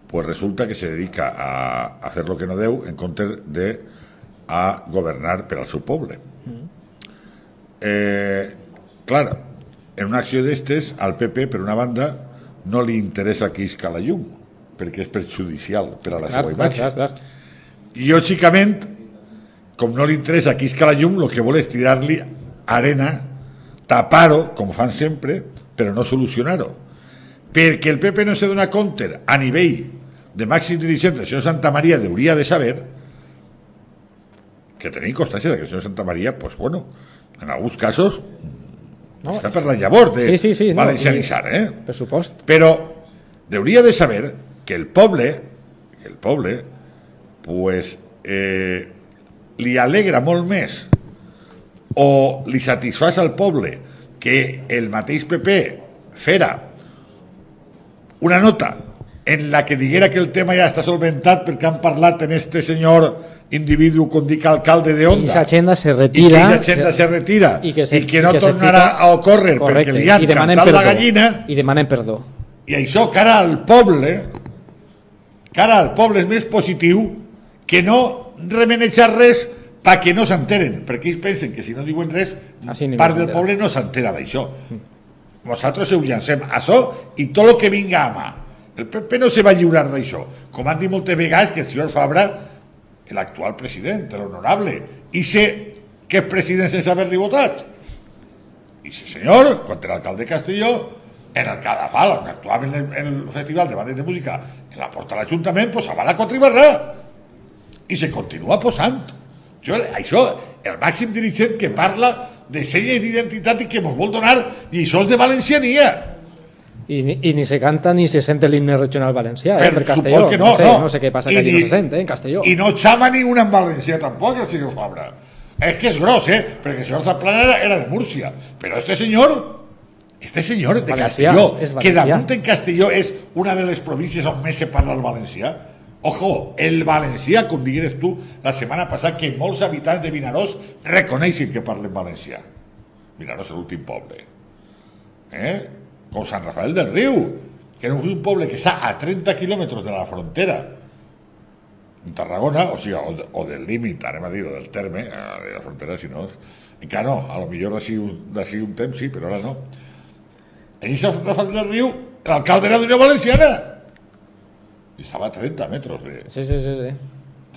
Speaker 3: pues resulta que se dedica a, fer lo que no deu en comptes de a governar per al seu poble. Mm. Eh, clar, en una acció d'estes, al PP, per una banda, no li interessa que isca la llum, perquè és perjudicial per a la clar, seva imatge. Clar, clar, clar. I, lògicament, com no li interessa que isca la llum, el que vol és tirar-li arena, tapar-ho, com fan sempre, però no solucionar-ho. Perquè el PP no se dona compte a nivell de màxim dirigent del senyor Santa Maria hauria de saber que tenim constància de que el senyor Santa Maria, pues bueno, en alguns casos no, està per la llavor de
Speaker 2: sí, sí, sí,
Speaker 3: valencianitzar, no, eh?
Speaker 2: Per supost.
Speaker 3: Però hauria de saber que el poble, que el poble, pues, eh, li alegra molt més o li satisfàs al poble que el mateix PP fera una nota en la que diguera que el tema ja està solventat perquè han parlat en este senyor individu com dic alcalde de Onda
Speaker 2: i esa agenda se retira.
Speaker 3: I agenda se, se retira. I que, se, i que no i que tornarà fica... a ocórrer Correcte, perquè li han cantat perdó, la gallina.
Speaker 2: I demanen perdó.
Speaker 3: I això cara al poble cara al poble és més positiu que no remenejar res perquè no s'enteren. Perquè ells pensen que si no diuen res Així part del poble no s'entera d'això. Nosaltres ho llancem això i tot el que vinga a mà. El PP no se va lliurar d'això. Com han dit moltes vegades que el senyor Fabra el actual president, l'honorable, i sé que és president sense haver-li votat. I sí senyor, quan era alcalde de Castelló, en el Cadafal, on actuava en el, en el Festival de Bandes de Música, en la porta de l'Ajuntament, posava la quatre i se continua posant. Jo, això, el màxim dirigent que parla de senyes d'identitat i que ens vol donar lliçons de valenciania
Speaker 2: i, i ni se canta ni se sente l'himne regional valencià,
Speaker 3: eh,
Speaker 2: per, per Castelló.
Speaker 3: Que no,
Speaker 2: no, sé,
Speaker 3: no.
Speaker 2: no sé què passa que allí no se sent, eh, en Castelló.
Speaker 3: I no xama ninguna en valencià tampoc, el senyor Fabra. És que és gros, eh? Perquè el senyor Zaplana era, era de Múrcia. Però este senyor, este senyor de valencià, Castelló, que damunt en Castelló és una de les províncies on més se parla el valencià, Ojo, el valencià, com digueres tu la setmana passada, que molts habitants de Vinaròs reconeixen que parlen valencià. Vinaròs és l'últim poble. Eh? Com Sant Rafael del Riu, que és un poble que està a 30 quilòmetres de la frontera en Tarragona, o sigui, o, o del límit, anem a dir, o del terme, eh, de la frontera, si no, encara no, a lo millor d'ací un, temps sí, però ara no. En aquesta frontera del riu, l'alcalde era d'Unió Valenciana. I estava a 30 metres de...
Speaker 2: Sí, sí, sí, sí.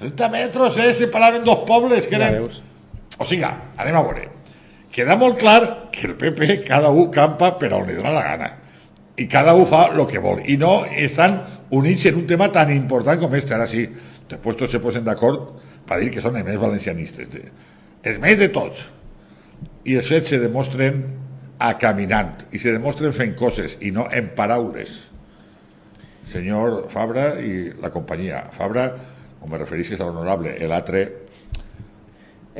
Speaker 3: 30 metres, eh? Separaven dos pobles que
Speaker 2: Ja
Speaker 3: eren...
Speaker 2: veus.
Speaker 3: O sigui, anem a veure. Queda molt clar que el PP, cada un campa per on li dona la gana. I cada un fa el que vol. I no estan units en un tema tan important com este. Ara sí, després tots se posen d'acord per dir que són els més valencianistes. De, els més de tots. I els fets se demostren a caminant i se demostren fent coses i no en paraules. Senyor Fabra i la companyia. Fabra, com me referissis a l'honorable, l'altre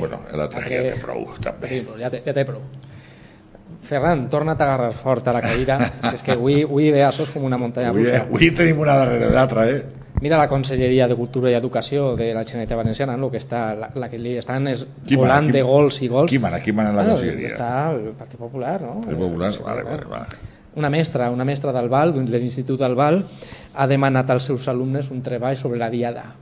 Speaker 3: Bueno, l'altre
Speaker 2: és
Speaker 3: ja
Speaker 2: que-
Speaker 3: té prou, també.
Speaker 2: Sí, ja, té, ja té prou. Ferran, torna't a agarrar fort a la cadira. és que avui, avui ve això com una muntanya
Speaker 3: Avui,
Speaker 2: russa.
Speaker 3: avui tenim una darrere d'altra, eh?
Speaker 2: Mira la Conselleria de Cultura i Educació de la Generalitat Valenciana, el que està, la, la que li estan és
Speaker 3: Qui mana?
Speaker 2: volant
Speaker 3: Qui-
Speaker 2: de gols i gols.
Speaker 3: Qui mana? Qui mana en la
Speaker 2: Bueno,
Speaker 3: conselleria?
Speaker 2: Està el Partit Popular, no?
Speaker 3: El Popular?
Speaker 2: Sí,
Speaker 3: Vale, vale, vale.
Speaker 2: Una mestra, una mestra del Val, de l'Institut del Val, ha demanat als seus alumnes un treball sobre la diada.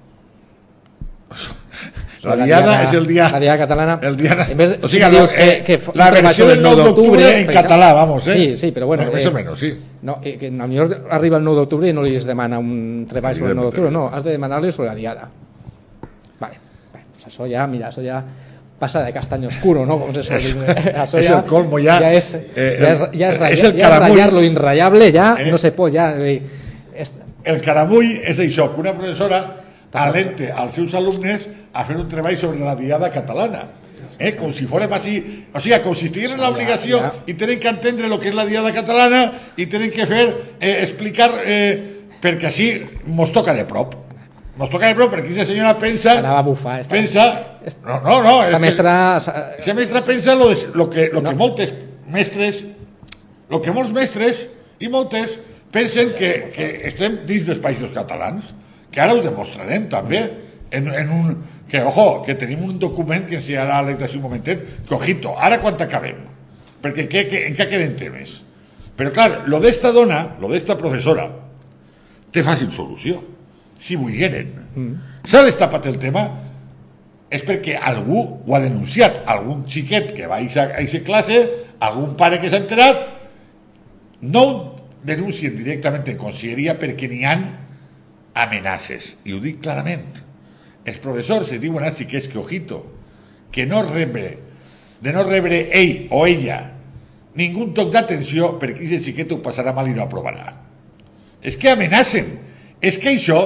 Speaker 3: La diada és el dia...
Speaker 2: La diada catalana.
Speaker 3: El dia...
Speaker 2: En vez,
Speaker 3: o sigui,
Speaker 2: si dius
Speaker 3: eh,
Speaker 2: que, que
Speaker 3: la versió del
Speaker 2: el
Speaker 3: 9 d'octubre en català, vamos, eh?
Speaker 2: Sí, sí, però bueno...
Speaker 3: Més o menys, sí.
Speaker 2: No, eh, que a lo millor arriba el 9 d'octubre i no li es demana un treball sobre el 9 d'octubre, no, has de demanar-li sobre la diada. Vale, Bé, pues això ja, mira, això ja pasa de castaño oscuro, ¿no? Se suele decir. Eso
Speaker 3: es el colmo ya,
Speaker 2: Ya es,
Speaker 3: eh,
Speaker 2: ya es,
Speaker 3: el-
Speaker 2: ya es,
Speaker 3: es el
Speaker 2: ya es
Speaker 3: caramull.
Speaker 2: rayar lo irrayable, ya
Speaker 3: Eh.
Speaker 2: no se puede, ya... eh, es-
Speaker 3: El caramull és això, que una professora alente als seus alumnes a fer un treball sobre la diada catalana. Eh? Com si fórem així, o sigui, com si estiguin en l'obligació i tenen que entendre el que és la diada catalana i tenen que fer, eh, explicar, eh, perquè així mos toca de prop. Mos toca de prop perquè aquesta senyora pensa...
Speaker 2: Anava a bufar, esta-
Speaker 3: Pensa... No, no, no.
Speaker 2: la
Speaker 3: que-
Speaker 2: mestra...
Speaker 3: Esa mestra pensa lo, de, lo, que, lo
Speaker 2: No.
Speaker 3: que moltes mestres, lo que molts mestres i moltes pensen que, que estem dins dels països catalans, que ara ho demostrarem també, en, en un, que, ojo, que tenim un document que ensenyarà Àlex d'ací un momentet, que, ojito, ara quan acabem? Perquè què, què, en què queden temes? Però, clar, lo d'esta dona, lo d'esta professora, té fàcil solució, si volgueren. Mm. S'ha destapat el tema és perquè algú ho ha denunciat, algun xiquet que va a aquesta classe, algun pare que s'ha enterat, no ho denuncien directament en conselleria perquè n'hi han amenaces, i ho dic clarament. Els professors se diuen així que és que, ojito, que no rebre, de no rebre ell o ella ningú toc d'atenció perquè aquest xiquet ho passarà mal i no aprovarà. És que amenacen. És que això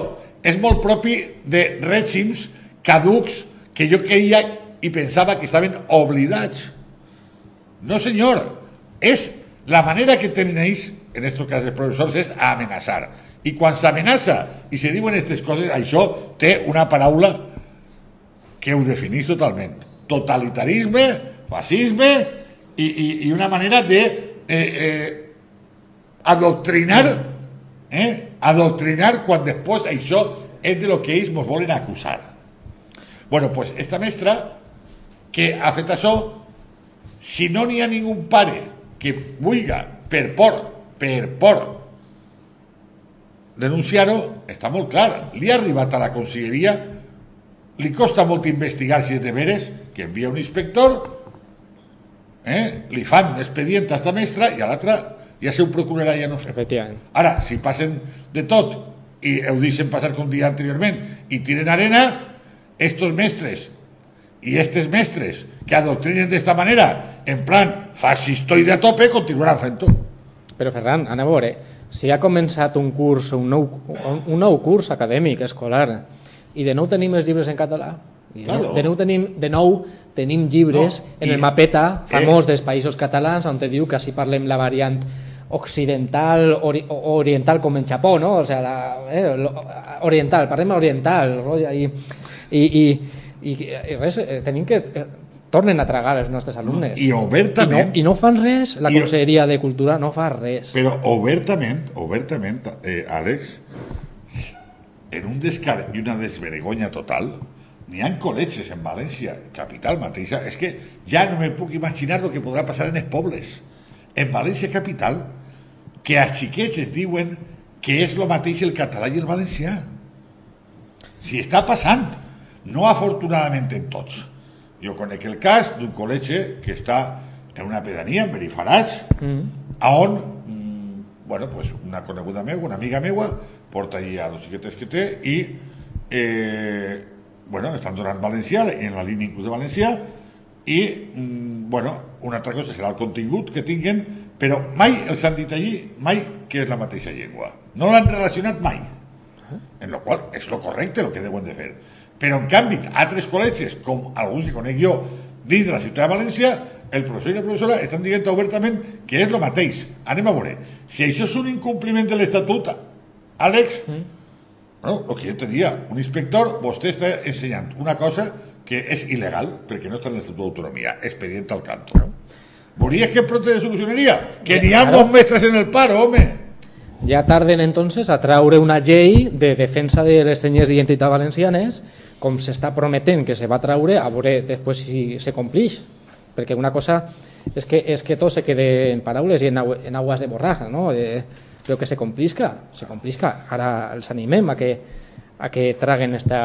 Speaker 3: és molt propi de règims caducs que jo creia i pensava que estaven oblidats. No, senyor. És la manera que ells, en aquest cas els professors, és amenaçar. I quan s'amenaça i se diuen aquestes coses, això té una paraula que ho definís totalment. Totalitarisme, fascisme i, i, i una manera de eh, eh, adoctrinar eh? adoctrinar quan després això és de lo que ells ens volen acusar. Bueno, pues esta mestra que ha fet això, si no n'hi ha ningú pare que vulga per por, per por denunciar-ho, està molt clar. Li ha arribat a la conselleria, li costa molt investigar si és de veres, que envia un inspector, eh? li fan expedient a esta mestra i a l'altra ja se ho procurarà ja no.
Speaker 2: Efectivament.
Speaker 3: Ara, si passen de tot i ho deixen passar com dia anteriorment i tiren arena, estos mestres i estes mestres que adoctrinen d'esta manera, en plan fascistoide a tope, continuaran fent-ho.
Speaker 2: Però Ferran, anem a veure, si ha començat un curs, un nou, un nou curs acadèmic, escolar, i de nou tenim els llibres en català, i de, nou,
Speaker 3: Claro.
Speaker 2: de, nou tenim, de nou tenim llibres
Speaker 3: No,
Speaker 2: en
Speaker 3: i-
Speaker 2: el mapeta famós
Speaker 3: eh,
Speaker 2: dels països catalans, on te diu que si parlem la variant occidental, ori, oriental com en Japó, no? O sea, la, eh, lo- oriental, parlem oriental, i, i, i, i, i res, eh, tenim que... Tornen a tragar els nostres alumnes.
Speaker 3: I obertament,
Speaker 2: I no, I no fan res, la Conselleria de Cultura no fa res.
Speaker 3: però obertament, obertament, eh, Àlex, en un descar i una desvergonya total, n'hi ha col·legis en València, capital mateixa, és que ja no me puc imaginar el que podrà passar en els pobles. En València capital, que a xiquets es diuen que és el mateix el català i el valencià. Si està passant, no afortunadament en tots. Jo conec el cas d'un col·legi que està en una pedania, en Berifaràs, mm. a on, mm, bueno, pues una coneguda meva, una amiga meva, porta allà dos xiquetes que té i, eh, bueno, estan donant valencià, en la línia inclús de valencià, i, mm, bueno, una altra cosa serà el contingut que tinguen, però mai els han dit allí, mai que és la mateixa llengua. No l'han relacionat mai. En lo qual és lo correcte el que deuen de fer. Però, en canvi, altres col·legis, com alguns que conec jo, dins de la ciutat de València, el professor i la professora estan dient obertament que és el mateix. Anem a veure. Si això és un incompliment de l'Estatut, Àlex, mm. bueno, el que jo te dia, un inspector, vostè està ensenyant una cosa que és il·legal perquè no està en l'Estatut d'Autonomia, expedient al canto. No? Veuries que pronto se solucionaria? Que n'hi ha dos mestres en el paro, home.
Speaker 2: Ja tarden entonces a traure una llei de defensa de les senyes d'identitat valencianes com s'està prometent que se va traure, a veure després si se complix. Perquè una cosa és que, és que tot se quede en paraules i en, agu en aguas de borraja, no? Eh, però que se complisca, se complisca. Ara els animem a que, a que traguen esta,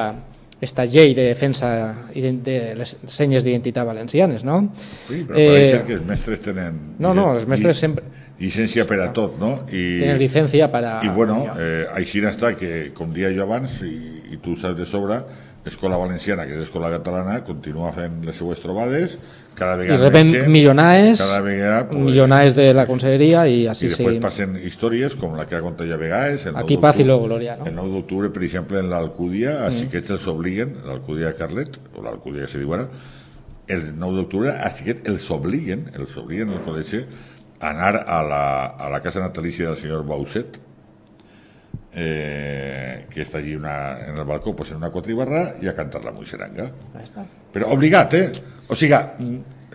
Speaker 2: esta llei de defensa de les senyes d'identitat valencianes, no?
Speaker 3: Sí, però eh, pareix que els mestres tenen...
Speaker 2: No, no, els mestres sempre...
Speaker 3: Llicència per a tot, no?
Speaker 2: I, tenen llicència per a...
Speaker 3: I bueno, eh, així està que, com dia jo abans, i, i tu saps de sobre, Escola Valenciana, que és Escola Catalana, continua fent les seues trobades, cada vegada
Speaker 2: I reben gent,
Speaker 3: cada vegada,
Speaker 2: pues, milionaes de la conselleria i així
Speaker 3: I després sí. passen històries com la que ha contat ja vegades. El
Speaker 2: Aquí paz i luego gloria, no?
Speaker 3: El 9 d'octubre, per exemple, en l'Alcúdia, mm. així que els obliguen, l'Alcúdia de Carlet, o l'Alcúdia que se diu ara, el 9 d'octubre, així que els obliguen, els obliguen al col·legi a anar a la, a la casa natalícia del senyor Bauset, eh, que està allí una, en el balcó pues en una quatribarra i a cantar la muixeranga però obligat, eh? o sigui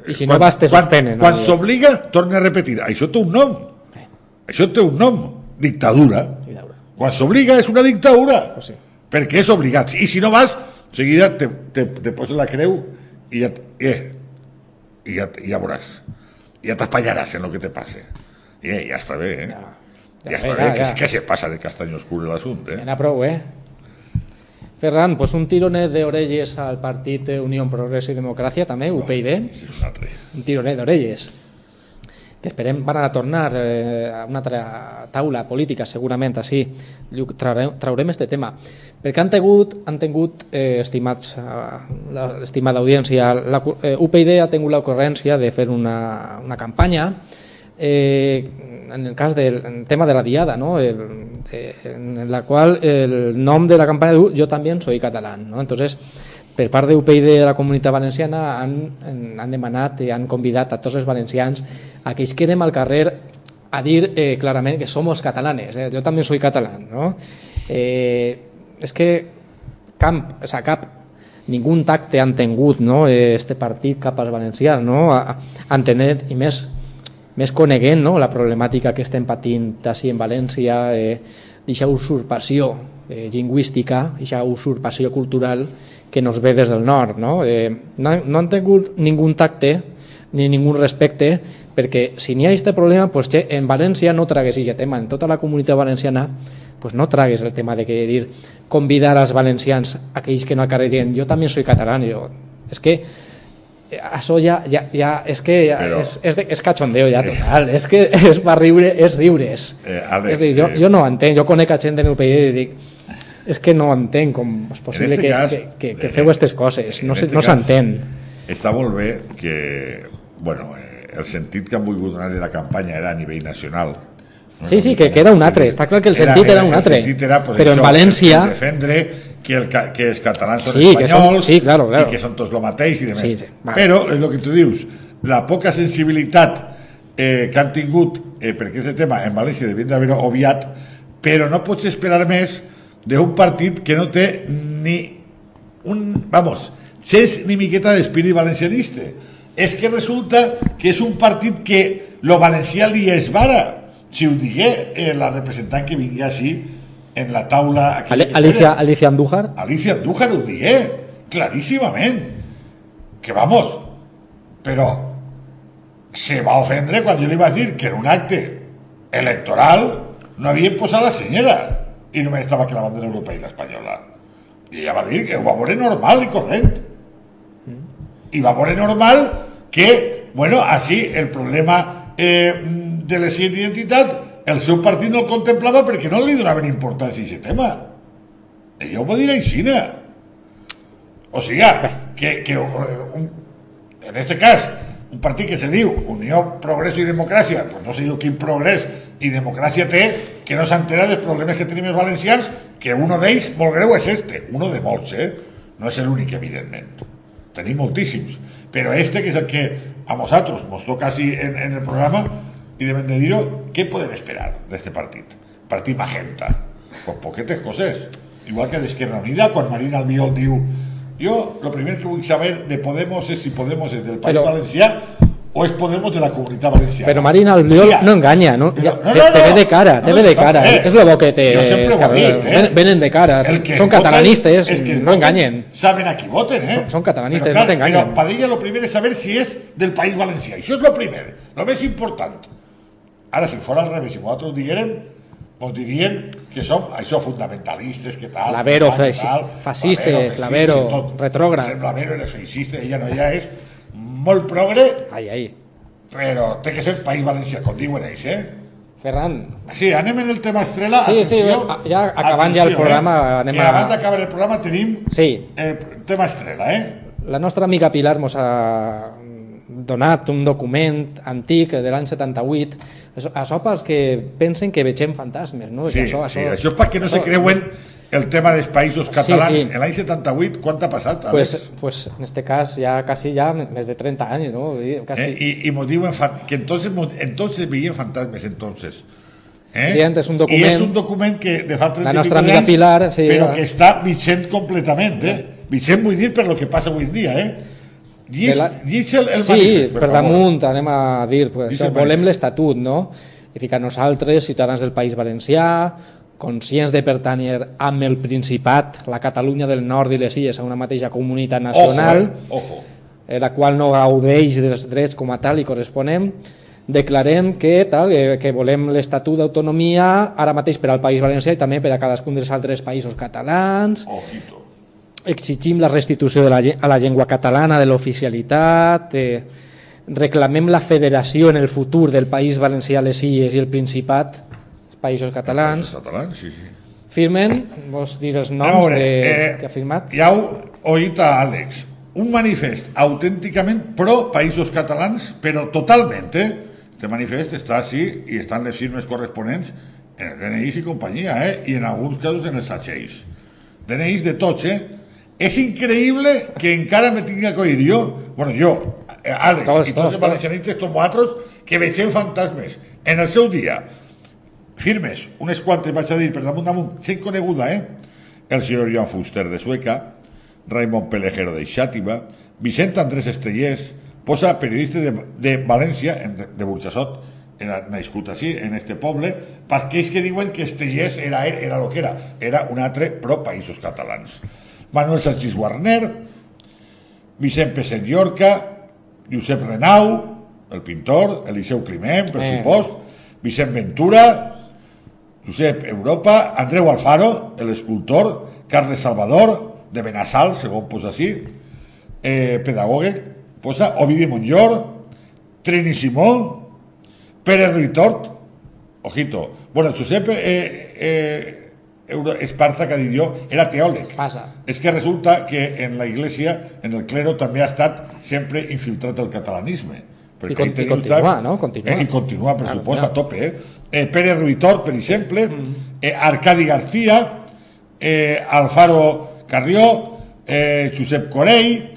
Speaker 2: i si quan, no vas te suspenen
Speaker 3: quan, quan s'obliga, torna a repetir. Això té un nom. Eh. això té un nom. Dictadura, dictadura. quan s'obliga és una dictadura.
Speaker 2: Pues sí.
Speaker 3: perquè és obligat. I si no vas, seguida te, te, te poses la creu i ja, eh, i ja, ja veuràs. Ja t'espanyaràs en el que te passe. I eh, ja està bé, eh? Ja ja està bé, que, que se passa de castany oscur l'assumpte.
Speaker 2: Eh? N'ha prou, eh? Ferran, pues un tironet d'orelles al partit Unió Progrés i Democràcia, també, UPyD.
Speaker 3: és un altre.
Speaker 2: Un tironet d'orelles. Que esperem van a tornar eh, a una altra taula política, segurament, així traurem, traurem este tema. Perquè han tingut, han tingut eh, estimats, eh, l'estimada audiència, la, eh, UPyD ha tingut l'ocorrència de fer una, una campanya eh, en el cas del tema de la diada, ¿no? El, eh, en la qual el nom de la campanya diu jo també soy català. ¿no? Entonces, per part de UPyD de la comunitat valenciana han, han demanat i han convidat a tots els valencians a que isquerem al carrer a dir eh, clarament que somos catalanes, eh? jo també soy català. No? Eh, és que camp, o sea, cap ningú tacte han tingut no? este partit cap als valencians no? han tenit, i més més coneguent no? la problemàtica que estem patint així en València, eh, d'aquesta usurpació eh, lingüística, d'aquesta usurpació cultural que nos ve des del nord. No, eh, no, no han tingut ningú tacte ni ningú respecte perquè si n'hi ha aquest problema, pues, che, en València no tragues aquest tema, en tota la comunitat valenciana pues no tragues el tema de que dir convidar als valencians, aquells que no dient jo també soy català, jo, és que això ja, ja, ja és que ja, Però, és, és, de, és cachondeo ja total, és que és per riure, és riures.
Speaker 3: Eh, Alex,
Speaker 2: és dir, jo, eh, jo no entenc, jo conec a gent de meu país i dic és que no entenc com és possible este que, cas, que, que, que feu aquestes coses, no s'entén.
Speaker 3: No està molt bé que, bueno, eh, el sentit que han volgut donar de la campanya era a nivell nacional,
Speaker 2: Sí, sí, que queda un altre, està clar que el sentit era, era, era un altre, era, pues, però això, en València...
Speaker 3: Defendre que, el, que els catalans són sí, espanyols
Speaker 2: sí, claro, claro.
Speaker 3: i que són tots el mateix i demés.
Speaker 2: Sí, sí,
Speaker 3: vale. Però és el que tu dius, la poca sensibilitat eh, que han tingut eh, per aquest tema en València devien d'haver obviat, però no pots esperar més d'un partit que no té ni un, vamos, sens ni miqueta d'espírit valencianista. És que resulta que és un partit que lo valencià li esbara. Si ho digué eh, la representant que vingui així, en la taula...
Speaker 2: Ale, Alicia, Alicia Andújar.
Speaker 3: Alicia Andújar ho digué, claríssimament. Que vamos, però se va ofendre quan jo li vaig dir que en un acte electoral no havien posat la senyera i només estava que la bandera europea i l'espanyola. I ella va dir que ho va veure normal i corrent. I va veure normal que, bueno, així el problema eh, de la seva identitat el seu partit no el contemplava perquè no li donaven importància a aquest tema. Ella ho va dir així, no? O sigui, que, que eh, un, en este cas, un partit que se diu Unió, Progreso i Democràcia, pues no sé diu quin progrés i democràcia té que no s'entera dels problemes que tenim els valencians, que uno d'ells molt greu és este, uno de molts, eh? No és l'únic, evidentment. Tenim moltíssims. Però este, que és el que a nosaltres ens toca així en, en el programa, i devem de dir-ho, què podem esperar d'este partit? Partit magenta. Pues poquetes coses. Igual que d'Esquerra Unida, quan Marina Albiol diu jo, lo primer que vull saber de Podemos és si Podemos és del País
Speaker 2: Però-
Speaker 3: Valencià o és Podemos de la Comunitat Valenciana.
Speaker 2: Però Marina Albiol
Speaker 3: O sigui,
Speaker 2: no enganya, no?
Speaker 3: però-
Speaker 2: Ja, te, te ve de cara, te
Speaker 3: No,
Speaker 2: ve de cara.
Speaker 3: bé.
Speaker 2: És lo bo que té.
Speaker 3: Jo sempre ho he
Speaker 2: Esquerra.
Speaker 3: dit, eh?
Speaker 2: Ven- Venen de cara.
Speaker 3: Que
Speaker 2: Són catalanistes,
Speaker 3: és que
Speaker 2: no enganyen.
Speaker 3: Saben a qui voten, eh?
Speaker 2: Son- son catalanistes,
Speaker 3: Però,
Speaker 2: no t'enganyen.
Speaker 3: Però Padilla lo primer és saber si és del País Valencià. Això és lo primer, lo més important. Ara, si fora al revés, si nosaltres diguérem, ens dirien que som això fundamentalistes, que tal...
Speaker 2: Flavero,
Speaker 3: que tal,
Speaker 2: fasciste, Flavero,
Speaker 3: i tot.
Speaker 2: retrògrad.
Speaker 3: Flavero era feixista, ella no, ella és molt progre,
Speaker 2: Ai, ai.
Speaker 3: però té que ser País Valencià, com diuen ells, eh?
Speaker 2: Ferran,
Speaker 3: Sí, anem en el tema estrela.
Speaker 2: Sí, sí,
Speaker 3: atenció,
Speaker 2: ja acabant ja el
Speaker 3: atenció,
Speaker 2: programa,
Speaker 3: eh?
Speaker 2: anem a-
Speaker 3: abans d'acabar el programa tenim
Speaker 2: sí,
Speaker 3: eh, tema estrela, eh?
Speaker 2: la nostra amiga Pilar mos ha donat un document antic de l'any 78 això, això pels que pensen que vegem fantasmes no?
Speaker 3: Sí,
Speaker 2: Que
Speaker 3: això, sí, això és perquè no se creuen el tema dels països catalans.
Speaker 2: sí.
Speaker 3: En l'any 78, quant ha passat?
Speaker 2: pues,
Speaker 3: Alex?
Speaker 2: pues en este cas ja quasi ja més de 30 anys no? Quasi,
Speaker 3: Eh? I, i mos diuen que entonces, entonces veien fantasmes, entonces. Eh?
Speaker 2: Dient, és un document-
Speaker 3: I és un document que de fa 30
Speaker 2: La nostra amiga
Speaker 3: d'anys,
Speaker 2: Pilar, sí,
Speaker 3: però
Speaker 2: ja.
Speaker 3: que està vigent completament, eh? Vigent vull dir per lo que passa avui dia, eh? Llis,
Speaker 2: De la-
Speaker 3: llis el, el
Speaker 2: sí,
Speaker 3: manifest,
Speaker 2: per
Speaker 3: favor.
Speaker 2: damunt anem a dir pues, això, volem l'estatut no? i ficar nosaltres, ciutadans del País Valencià conscients de pertànyer amb el Principat, la Catalunya del Nord i les Illes a una mateixa comunitat nacional
Speaker 3: Ojo, eh? Ojo.
Speaker 2: eh, la qual no gaudeix dels drets com a tal i corresponem declarem que, tal, eh, que volem l'Estatut d'Autonomia ara mateix per al País Valencià i també per a cadascun dels altres països catalans
Speaker 3: Ojito.
Speaker 2: Exigim la restitució de la, a la llengua catalana de l'oficialitat, eh, reclamem la federació en el futur del País Valencià, les Illes i el Principat, els països catalans,
Speaker 3: Els catalans, sí, sí.
Speaker 2: firmen, vols dir els noms
Speaker 3: veure,
Speaker 2: de,
Speaker 3: eh,
Speaker 2: que ha firmat?
Speaker 3: Ja heu oït a Àlex. Un manifest autènticament pro països catalans, però totalment, eh? Este manifest està així i estan les firmes corresponents en el DNI i companyia, eh? I en alguns casos en els satxells. DNIs de tots, eh? És increïble que encara me tinga que oír jo, bueno, jo, Àlex,
Speaker 2: Tots,
Speaker 3: i tots
Speaker 2: tots,
Speaker 3: els valencianistes com vosaltres, que vegem fantasmes. En el seu dia, firmes, unes quantes vaig a dir per damunt damunt, gent coneguda, eh? El senyor Joan Fuster de Sueca, Raimon Pelejero de Xàtiva, Vicent Andrés Estellers, posa periodista de, de València, en, de Burxassot, era nascut així, en este poble, perquè ells que diuen que Estellers era, era lo que era, era un altre pro països catalans. Manuel Sánchez Guarner, Vicent Peset Llorca, Josep Renau, el pintor, Eliseu Climent, per
Speaker 2: Eh.
Speaker 3: supost, Vicent Ventura, Josep Europa, Andreu Alfaro, l'escultor, Carles Salvador, de Benassal, segons posa així, eh, pedagogue, posa Ovidi Monllor, Trini Simó, Pere Ritort, ojito, bueno, Josep eh, eh, Esparza, que jo, era teòleg.
Speaker 2: Passa.
Speaker 3: És que resulta que en la iglesia, en el clero, també ha estat sempre infiltrat el catalanisme.
Speaker 2: I con- i continua, no? Continua.
Speaker 3: Eh, I continua, per supost,
Speaker 2: ja.
Speaker 3: a tope. Eh? Eh, Pere Ruitor, per exemple,
Speaker 2: Mm.
Speaker 3: eh, Arcadi García, eh, Alfaro Carrió, eh, Josep Corell,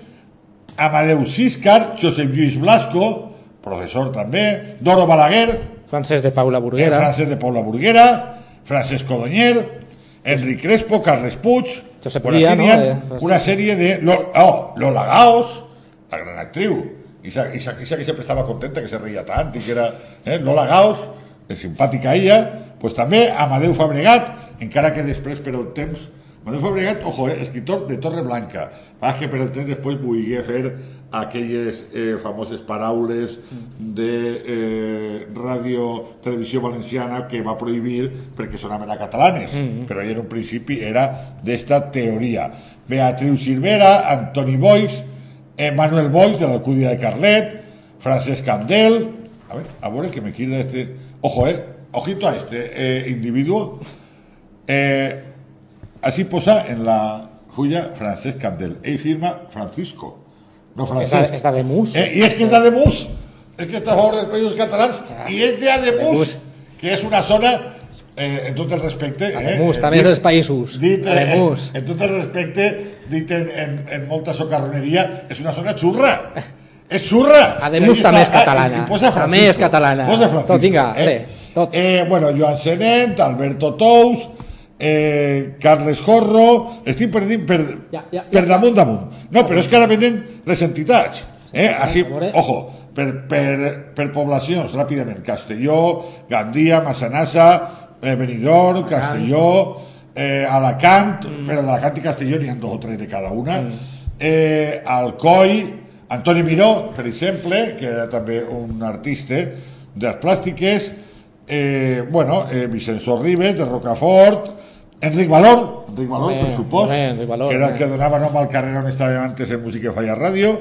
Speaker 3: Amadeu Siscar, Josep Lluís Blasco, professor també, Doro Balaguer,
Speaker 2: Francesc de Paula Burguera,
Speaker 3: Francesc de Paula Burguera, Francesc Codonyer, Enric Crespo, Carles Puig,
Speaker 2: Josep
Speaker 3: bueno,
Speaker 2: Pria,
Speaker 3: així
Speaker 2: no?
Speaker 3: ha
Speaker 2: Eh,
Speaker 3: una sèrie de... Lo- Oh, Lola Gaos, la gran actriu, i esa, esa, esa que sempre estava contenta, que se reia tant, i que era eh, Lola Gaos, és simpàtica ella, pues també Amadeu Fabregat, encara que després per el temps... Amadeu Fabregat, ojo, eh, escritor de Torre Blanca, va que per el temps després volia fer aquelles eh, famoses paraules de eh, Radio Televisió Valenciana que va prohibir perquè sonaven a catalanes, però en un principi era d'esta teoria. Beatriu Silvera, Antoni Boix, Manuel Boix, de l'Alcúdia de Carlet, Francesc Candel, a ver, a veure que me queda este... Ojo, eh, ojito a este eh, individuo. Eh, así posa en la fulla Francesc Candel. Ell firma Francisco, no
Speaker 2: És,
Speaker 3: Francesc.
Speaker 2: de- és d'Ademus.
Speaker 3: Eh, I és que és d'Ademus, és que està a favor dels països catalans, i és d'Ademus,
Speaker 2: Ademus.
Speaker 3: que és una zona, eh, en tot el respecte...
Speaker 2: Ademus,
Speaker 3: eh,
Speaker 2: també
Speaker 3: dit-
Speaker 2: dels països.
Speaker 3: Dit, eh, en tot el respecte, dit en, en, en molta socarroneria, és una zona xurra. És xurra.
Speaker 2: Ademus també és catalana.
Speaker 3: ah, posa
Speaker 2: També és catalana.
Speaker 3: Posa Francisco,
Speaker 2: Tot, vinga,
Speaker 3: eh?
Speaker 2: tot.
Speaker 3: Eh, bueno, Joan Senent, Alberto Tous, eh, Carles Jorro... Estic perdint per,
Speaker 2: Ja, ja, ja.
Speaker 3: per damunt damunt. No, però és que ara venen les entitats. Eh? Així, ojo, per, per, per poblacions, ràpidament. Castelló, Gandia, Massanassa, eh, Benidorm, Castelló, eh, Alacant,
Speaker 2: Mm.
Speaker 3: però d'Alacant i Castelló n'hi ha dos o tres de cada una. Eh, Alcoi, Antoni Miró, per exemple, que era també un artista de les plàstiques, eh, bueno, eh, Vicençó Ribes, de Rocafort, Enric Valor, Enric Valor,
Speaker 2: bé,
Speaker 3: per supost,
Speaker 2: bé, Enric Valor,
Speaker 3: que era el que donava nom al carrer on estàvem antes en Música Falla Ràdio,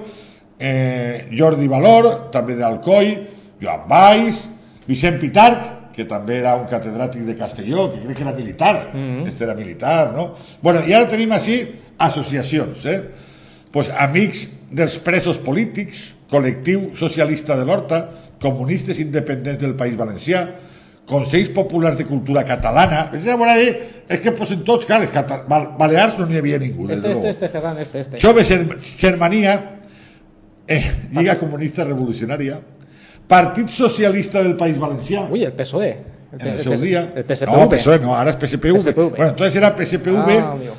Speaker 3: eh, Jordi Valor, també d'Alcoi, Joan Valls, Vicent Pitarc, que també era un catedràtic de Castelló, que crec que era militar, este era militar, no? Bueno, i ara tenim així associacions, eh? Pues amics dels presos polítics, col·lectiu socialista de l'Horta, comunistes independents del País Valencià, Consells Populars de Cultura Catalana, és, a veure, és que posen tots, clar, els cata- Bal- Balears no n'hi havia ningú,
Speaker 2: Este, este, este, Ferran, este, este.
Speaker 3: Jove Ger- Germania, eh, Lliga Comunista Revolucionària, Partit Socialista del País Valencià,
Speaker 2: Ui, el PSOE.
Speaker 3: en el seu dia.
Speaker 2: El PSPV.
Speaker 3: No, PSOE no, ara és PSPV.
Speaker 2: PSPV.
Speaker 3: Bueno, entonces era PSPV,
Speaker 2: Ah, amigo.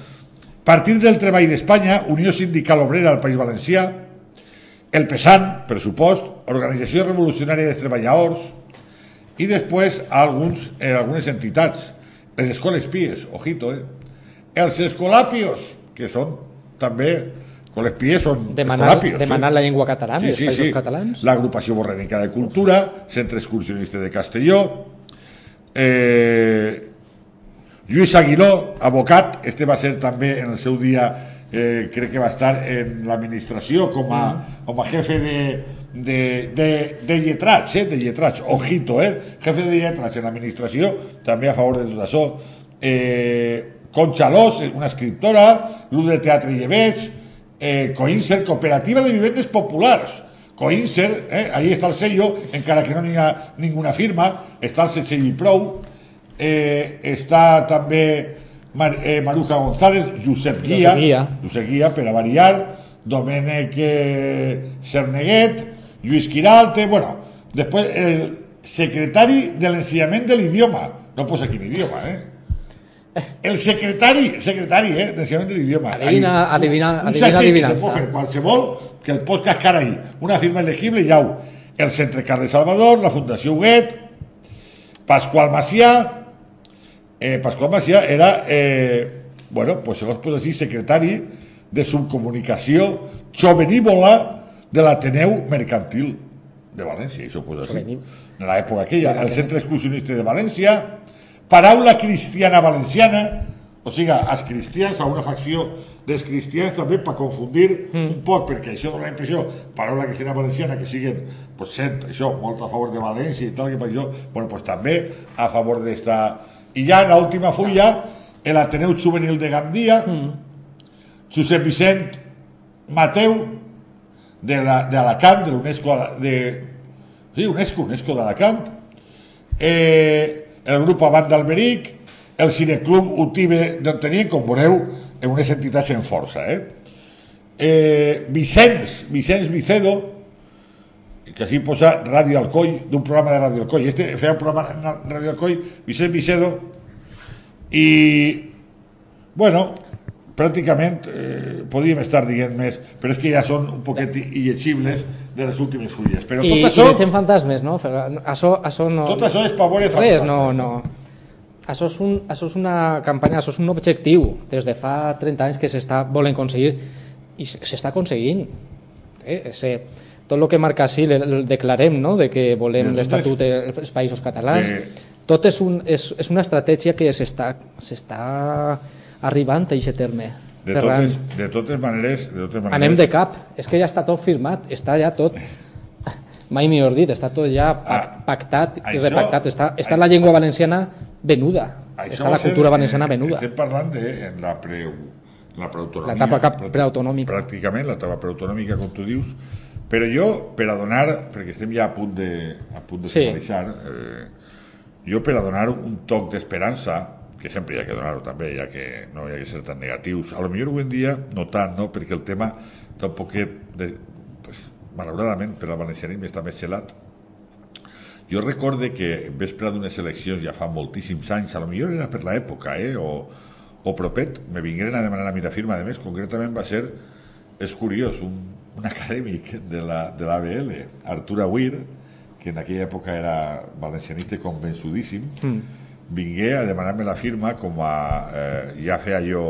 Speaker 3: Partit del Treball d'Espanya, Unió Sindical Obrera del País Valencià, el PESAN, per supost, Organització Revolucionària dels Treballadors, i després alguns, eh, algunes entitats, les escoles pies, ojito, eh? els escolapios, que són també, escoles pies són
Speaker 2: Demanar,
Speaker 3: escolapios.
Speaker 2: demanar la llengua catalana,
Speaker 3: Sí,
Speaker 2: els
Speaker 3: sí, sí.
Speaker 2: catalans.
Speaker 3: L'agrupació borrènica de cultura, Centre Excursionista de Castelló, eh, Lluís Aguiló, abocat, este va ser també en el seu dia, eh, crec que va estar en l'administració com, a, com a jefe de, de, de, de lletrats, eh, de lletrats, ojito, eh, jefe de lletrats en l'administració, també a favor de tot això. Eh, Concha Los, una escriptora, grup de teatre i llevets, eh, Coinser, cooperativa de vivendes populars, Coinser, eh, ahí està el sello, encara que no n'hi ha ninguna firma, està el setxell i prou, eh, està també Mar, eh, Maruja González, Josep Guia,
Speaker 2: Josep Guia.
Speaker 3: Josep Guia per a variar, Domènec eh, Cerneguet, Lluís Quiralte, bueno, després el secretari de l'ensenyament de l'idioma, no posa quin idioma, eh? El secretari, secretari, eh, d'ensenyament de l'idioma.
Speaker 2: Adivina,
Speaker 3: Ahí,
Speaker 2: adivina,
Speaker 3: un
Speaker 2: adivina,
Speaker 3: segell
Speaker 2: adivina.
Speaker 3: Que se pot fer qualsevol, que el pots cascar ahí. Una firma elegible i au. El Centre Carles Salvador, la Fundació Huguet, Pasqual Macià, eh, Pasqual Macià era, eh, bueno, pues segons posa així, secretari de subcomunicació jovenívola de l'Ateneu Mercantil de València, això posa així. En l'època aquella, el Centre Excursionista de València, Paraula Cristiana Valenciana, o sigui, els cristians, a una facció dels cristians també per confundir mm. un poc, perquè això dona la impressió, paraula cristiana valenciana, que siguen, pues, sent això, molt a favor de València i tal, que per això, bueno, pues també a favor d'esta... I ja en l'última fulla, el Ateneu Juvenil de Gandia, mm. Josep Vicent Mateu, de la- d'Alacant, de l'UNESCO, de, sí, UNESCO, UNESCO d'Alacant, eh, el grup Avant d'Alberic, el Cineclub Ultive d'on tenien, com veureu, en unes entitats en força. Eh? Eh, Vicenç, Vicenç Vicedo, que així posa Ràdio Alcoi, d'un programa de Ràdio Alcoi. Este feia un programa en Ràdio Alcoi, Vicenç Vicedo, i, bueno, pràcticament eh, podíem estar dient més, però és que ja són un poquet illegibles de les últimes fulles. Però
Speaker 2: I,
Speaker 3: tot
Speaker 2: i
Speaker 3: això,
Speaker 2: veiem fantasmes, no? Ferran? Això, això no...
Speaker 3: tot això és pavor i
Speaker 2: Res,
Speaker 3: fantasmes.
Speaker 2: no, no. Això és, un, això és una campanya, això és un objectiu des de fa 30 anys que s'està volent aconseguir i s'està aconseguint. eh, ese, tot el que marca així el, declarem, no?, de que volem
Speaker 3: De
Speaker 2: l'Estatut dels països catalans,
Speaker 3: de-
Speaker 2: tot és, un, és, és una estratègia que s'està arribant a aquest terme.
Speaker 3: De
Speaker 2: Ferran,
Speaker 3: totes, de totes maneres... De totes maneres
Speaker 2: anem de cap, és que ja està tot firmat, està ja tot mai millor dit, està tot ja
Speaker 3: Ah,
Speaker 2: pactat i
Speaker 3: això-
Speaker 2: repactat, està, està la llengua valenciana venuda,
Speaker 3: Això
Speaker 2: està la
Speaker 3: ser,
Speaker 2: cultura
Speaker 3: eh,
Speaker 2: valenciana venuda.
Speaker 3: Estem parlant de en la pre, la preautonomia.
Speaker 2: L'etapa preautonòmica.
Speaker 3: Pràcticament, l'etapa preautonòmica, com tu dius. Però jo, per a donar, perquè estem ja a punt de, a punt de
Speaker 2: Sí.
Speaker 3: eh, jo per a donar un toc d'esperança, que sempre hi ha que donar-ho també, ja que no hi ha que ser tan negatius, a lo millor avui en dia no tant, no? perquè el tema un poquet, de, pues, malauradament, per al valencianisme està més gelat, jo recorde que en vespre d'unes eleccions ja fa moltíssims anys, a lo millor era per l'època, eh, o, o propet, me vingueren a demanar a mi la firma, a més, concretament va ser, és curiós, un, un acadèmic de la, de l'ABL, Artur Aguirre, que en aquella època era valencianista convençudíssim, mm. vingué a demanar-me la firma com a... Eh, ja feia jo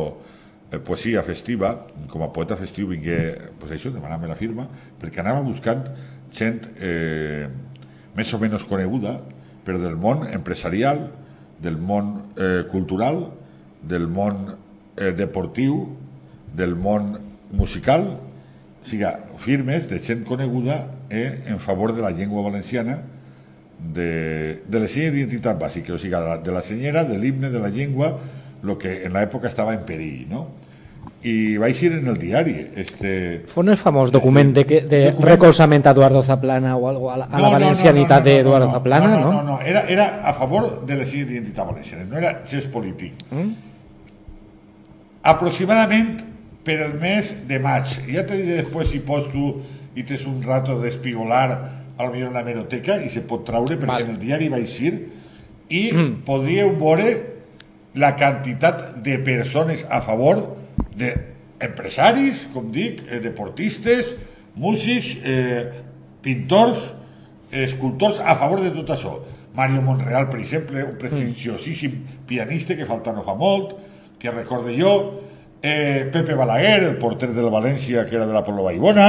Speaker 3: eh, poesia festiva, com a poeta festiu vingué, pues això, demanar-me la firma, perquè anava buscant gent eh, més o menys coneguda, però del món empresarial, del món eh, cultural, del món eh, deportiu, del món musical, o sigui, firmes de gent coneguda eh, en favor de la llengua valenciana, de, de les senyes d'identitat bàsica, o sigui, de la, de la senyera, de l'himne, de la llengua, lo que en l'època estava en perill, no? I vaig ir en el diari, este...
Speaker 2: Fon el famós document de, que, de
Speaker 3: Document-
Speaker 2: recolzament a Eduardo Zaplana o algo a la, a la valencianitat d'Eduardo Zaplana,
Speaker 3: no?
Speaker 2: no?
Speaker 3: No, no, era, era a favor de les senyes d'identitat valenciana, no era gest polític.
Speaker 2: Mm?
Speaker 3: Aproximadament per el mes de maig. Ja te diré després si pots tu i tens un rato d'espigolar al millor en la meroteca i se pot traure perquè
Speaker 2: Val.
Speaker 3: en el diari va eixir i mm. podríeu veure la quantitat de persones a favor de empresaris, com dic, eh, deportistes, músics, eh, pintors, escultors a favor de tot això. Mario Monreal, per exemple, un prestigiosíssim pianista que falta no fa molt, que recorde jo, eh, Pepe Balaguer, el porter del València, que era de la Polo Baibona,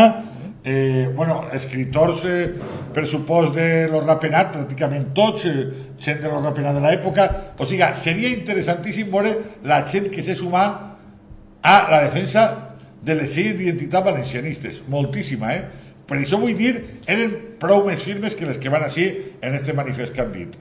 Speaker 3: eh, bueno, escriptors eh, per supost de lo rapenat, pràcticament tots, eh, gent de lo rapenat de l'època, o sigui, seria interessantíssim veure la gent que s'ha sumat a la defensa de les seves d'identitat valencianistes, moltíssima, eh? Per això vull dir, eren prou més firmes que les que van així en este manifest que han dit.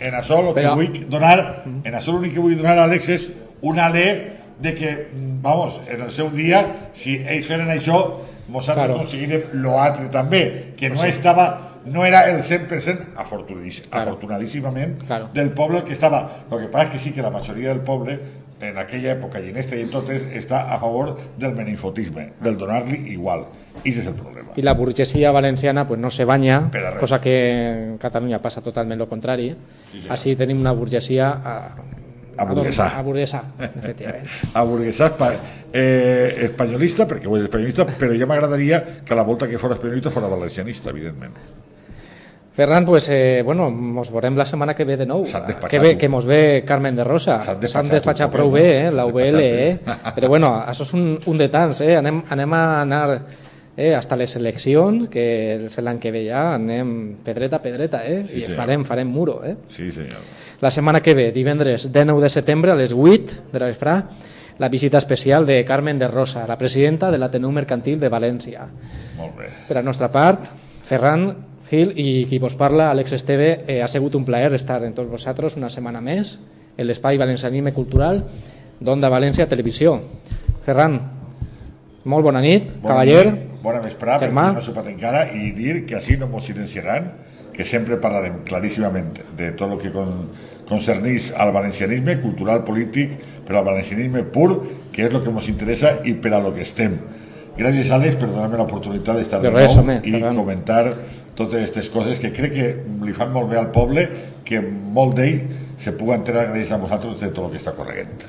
Speaker 3: En això el que
Speaker 2: Però-
Speaker 3: vull donar, en això l'únic que vull donar a Àlex és una alè de que, vamos, en el seu dia, si ells feren això, nosaltres
Speaker 2: Claro.
Speaker 3: aconseguirem l'altre també, que no estava, no era el 100% afortunadís,
Speaker 2: Claro.
Speaker 3: afortunadíssimament
Speaker 2: Claro.
Speaker 3: del poble que estava. Lo que pasa es que sí que la majoria del poble en aquella època i en esta i en totes està a favor del menifotisme, del donar-li igual. I és el problema.
Speaker 2: I la burgesia valenciana pues, no se banya, cosa que en Catalunya passa totalment el contrari.
Speaker 3: Sí, sí.
Speaker 2: Així tenim una burgesia a,
Speaker 3: Aburguesar.
Speaker 2: Aburguesar, efectivament.
Speaker 3: Aburguesar eh, espanyolista, perquè ho és espanyolista, però ja m'agradaria que a la volta que fora espanyolista fora valencianista, evidentment.
Speaker 2: Ferran, pues, eh, bueno, mos veurem la setmana que ve de nou. Que ve, que mos ve Carmen de Rosa.
Speaker 3: S'han despatxat
Speaker 2: despatxat prou bé, eh, la UBL, eh?
Speaker 3: despatxat
Speaker 2: Però bueno, això és un, un de tants, eh? Anem, anem a anar eh, hasta les eleccions, que és l'any que ve ja, anem pedreta a pedreta, eh?
Speaker 3: Sí,
Speaker 2: I
Speaker 3: senyor.
Speaker 2: farem, farem muro, eh?
Speaker 3: Sí, senyor.
Speaker 2: La setmana que ve, divendres 19 de setembre a les 8 de la vesprà, la visita especial de Carmen de Rosa, la presidenta de l'Ateneu Mercantil de València.
Speaker 3: Molt bé.
Speaker 2: Per a nostra part, Ferran Gil i qui vos parla, Àlex Esteve, eh, ha sigut un plaer estar en tots vosaltres una setmana més en l'espai valencianisme cultural d'Onda València Televisió. Ferran, molt bona nit,
Speaker 3: Bona
Speaker 2: cavaller.
Speaker 3: nit, bona vesprà, perquè
Speaker 2: germà.
Speaker 3: no ha sopat encara, i dir que així no mos silenciaran, que sempre parlarem claríssimament de tot el que con, concernís al valencianisme cultural, polític, però al valencianisme pur, que és el que ens interessa i per a lo que estem. Gràcies, Àlex, per donar-me l'oportunitat d'estar
Speaker 2: De
Speaker 3: de,
Speaker 2: res,
Speaker 3: nou
Speaker 2: home,
Speaker 3: i
Speaker 2: Ferran.
Speaker 3: comentar totes aquestes coses que crec que li fan molt bé al poble, que molt d'ell se pugui enterar gràcies a vosaltres de tot el que està corregent.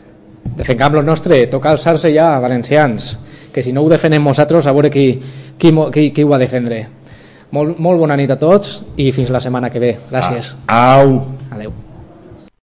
Speaker 2: Defengam lo nostre, toca alçar-se ja a valencians, que si no ho defenem nosaltres, a veure qui, qui, qui, qui ho ha de defendre. Molt, molt bona nit a tots i fins la setmana que ve. Gràcies.
Speaker 3: Au!
Speaker 2: Adeu.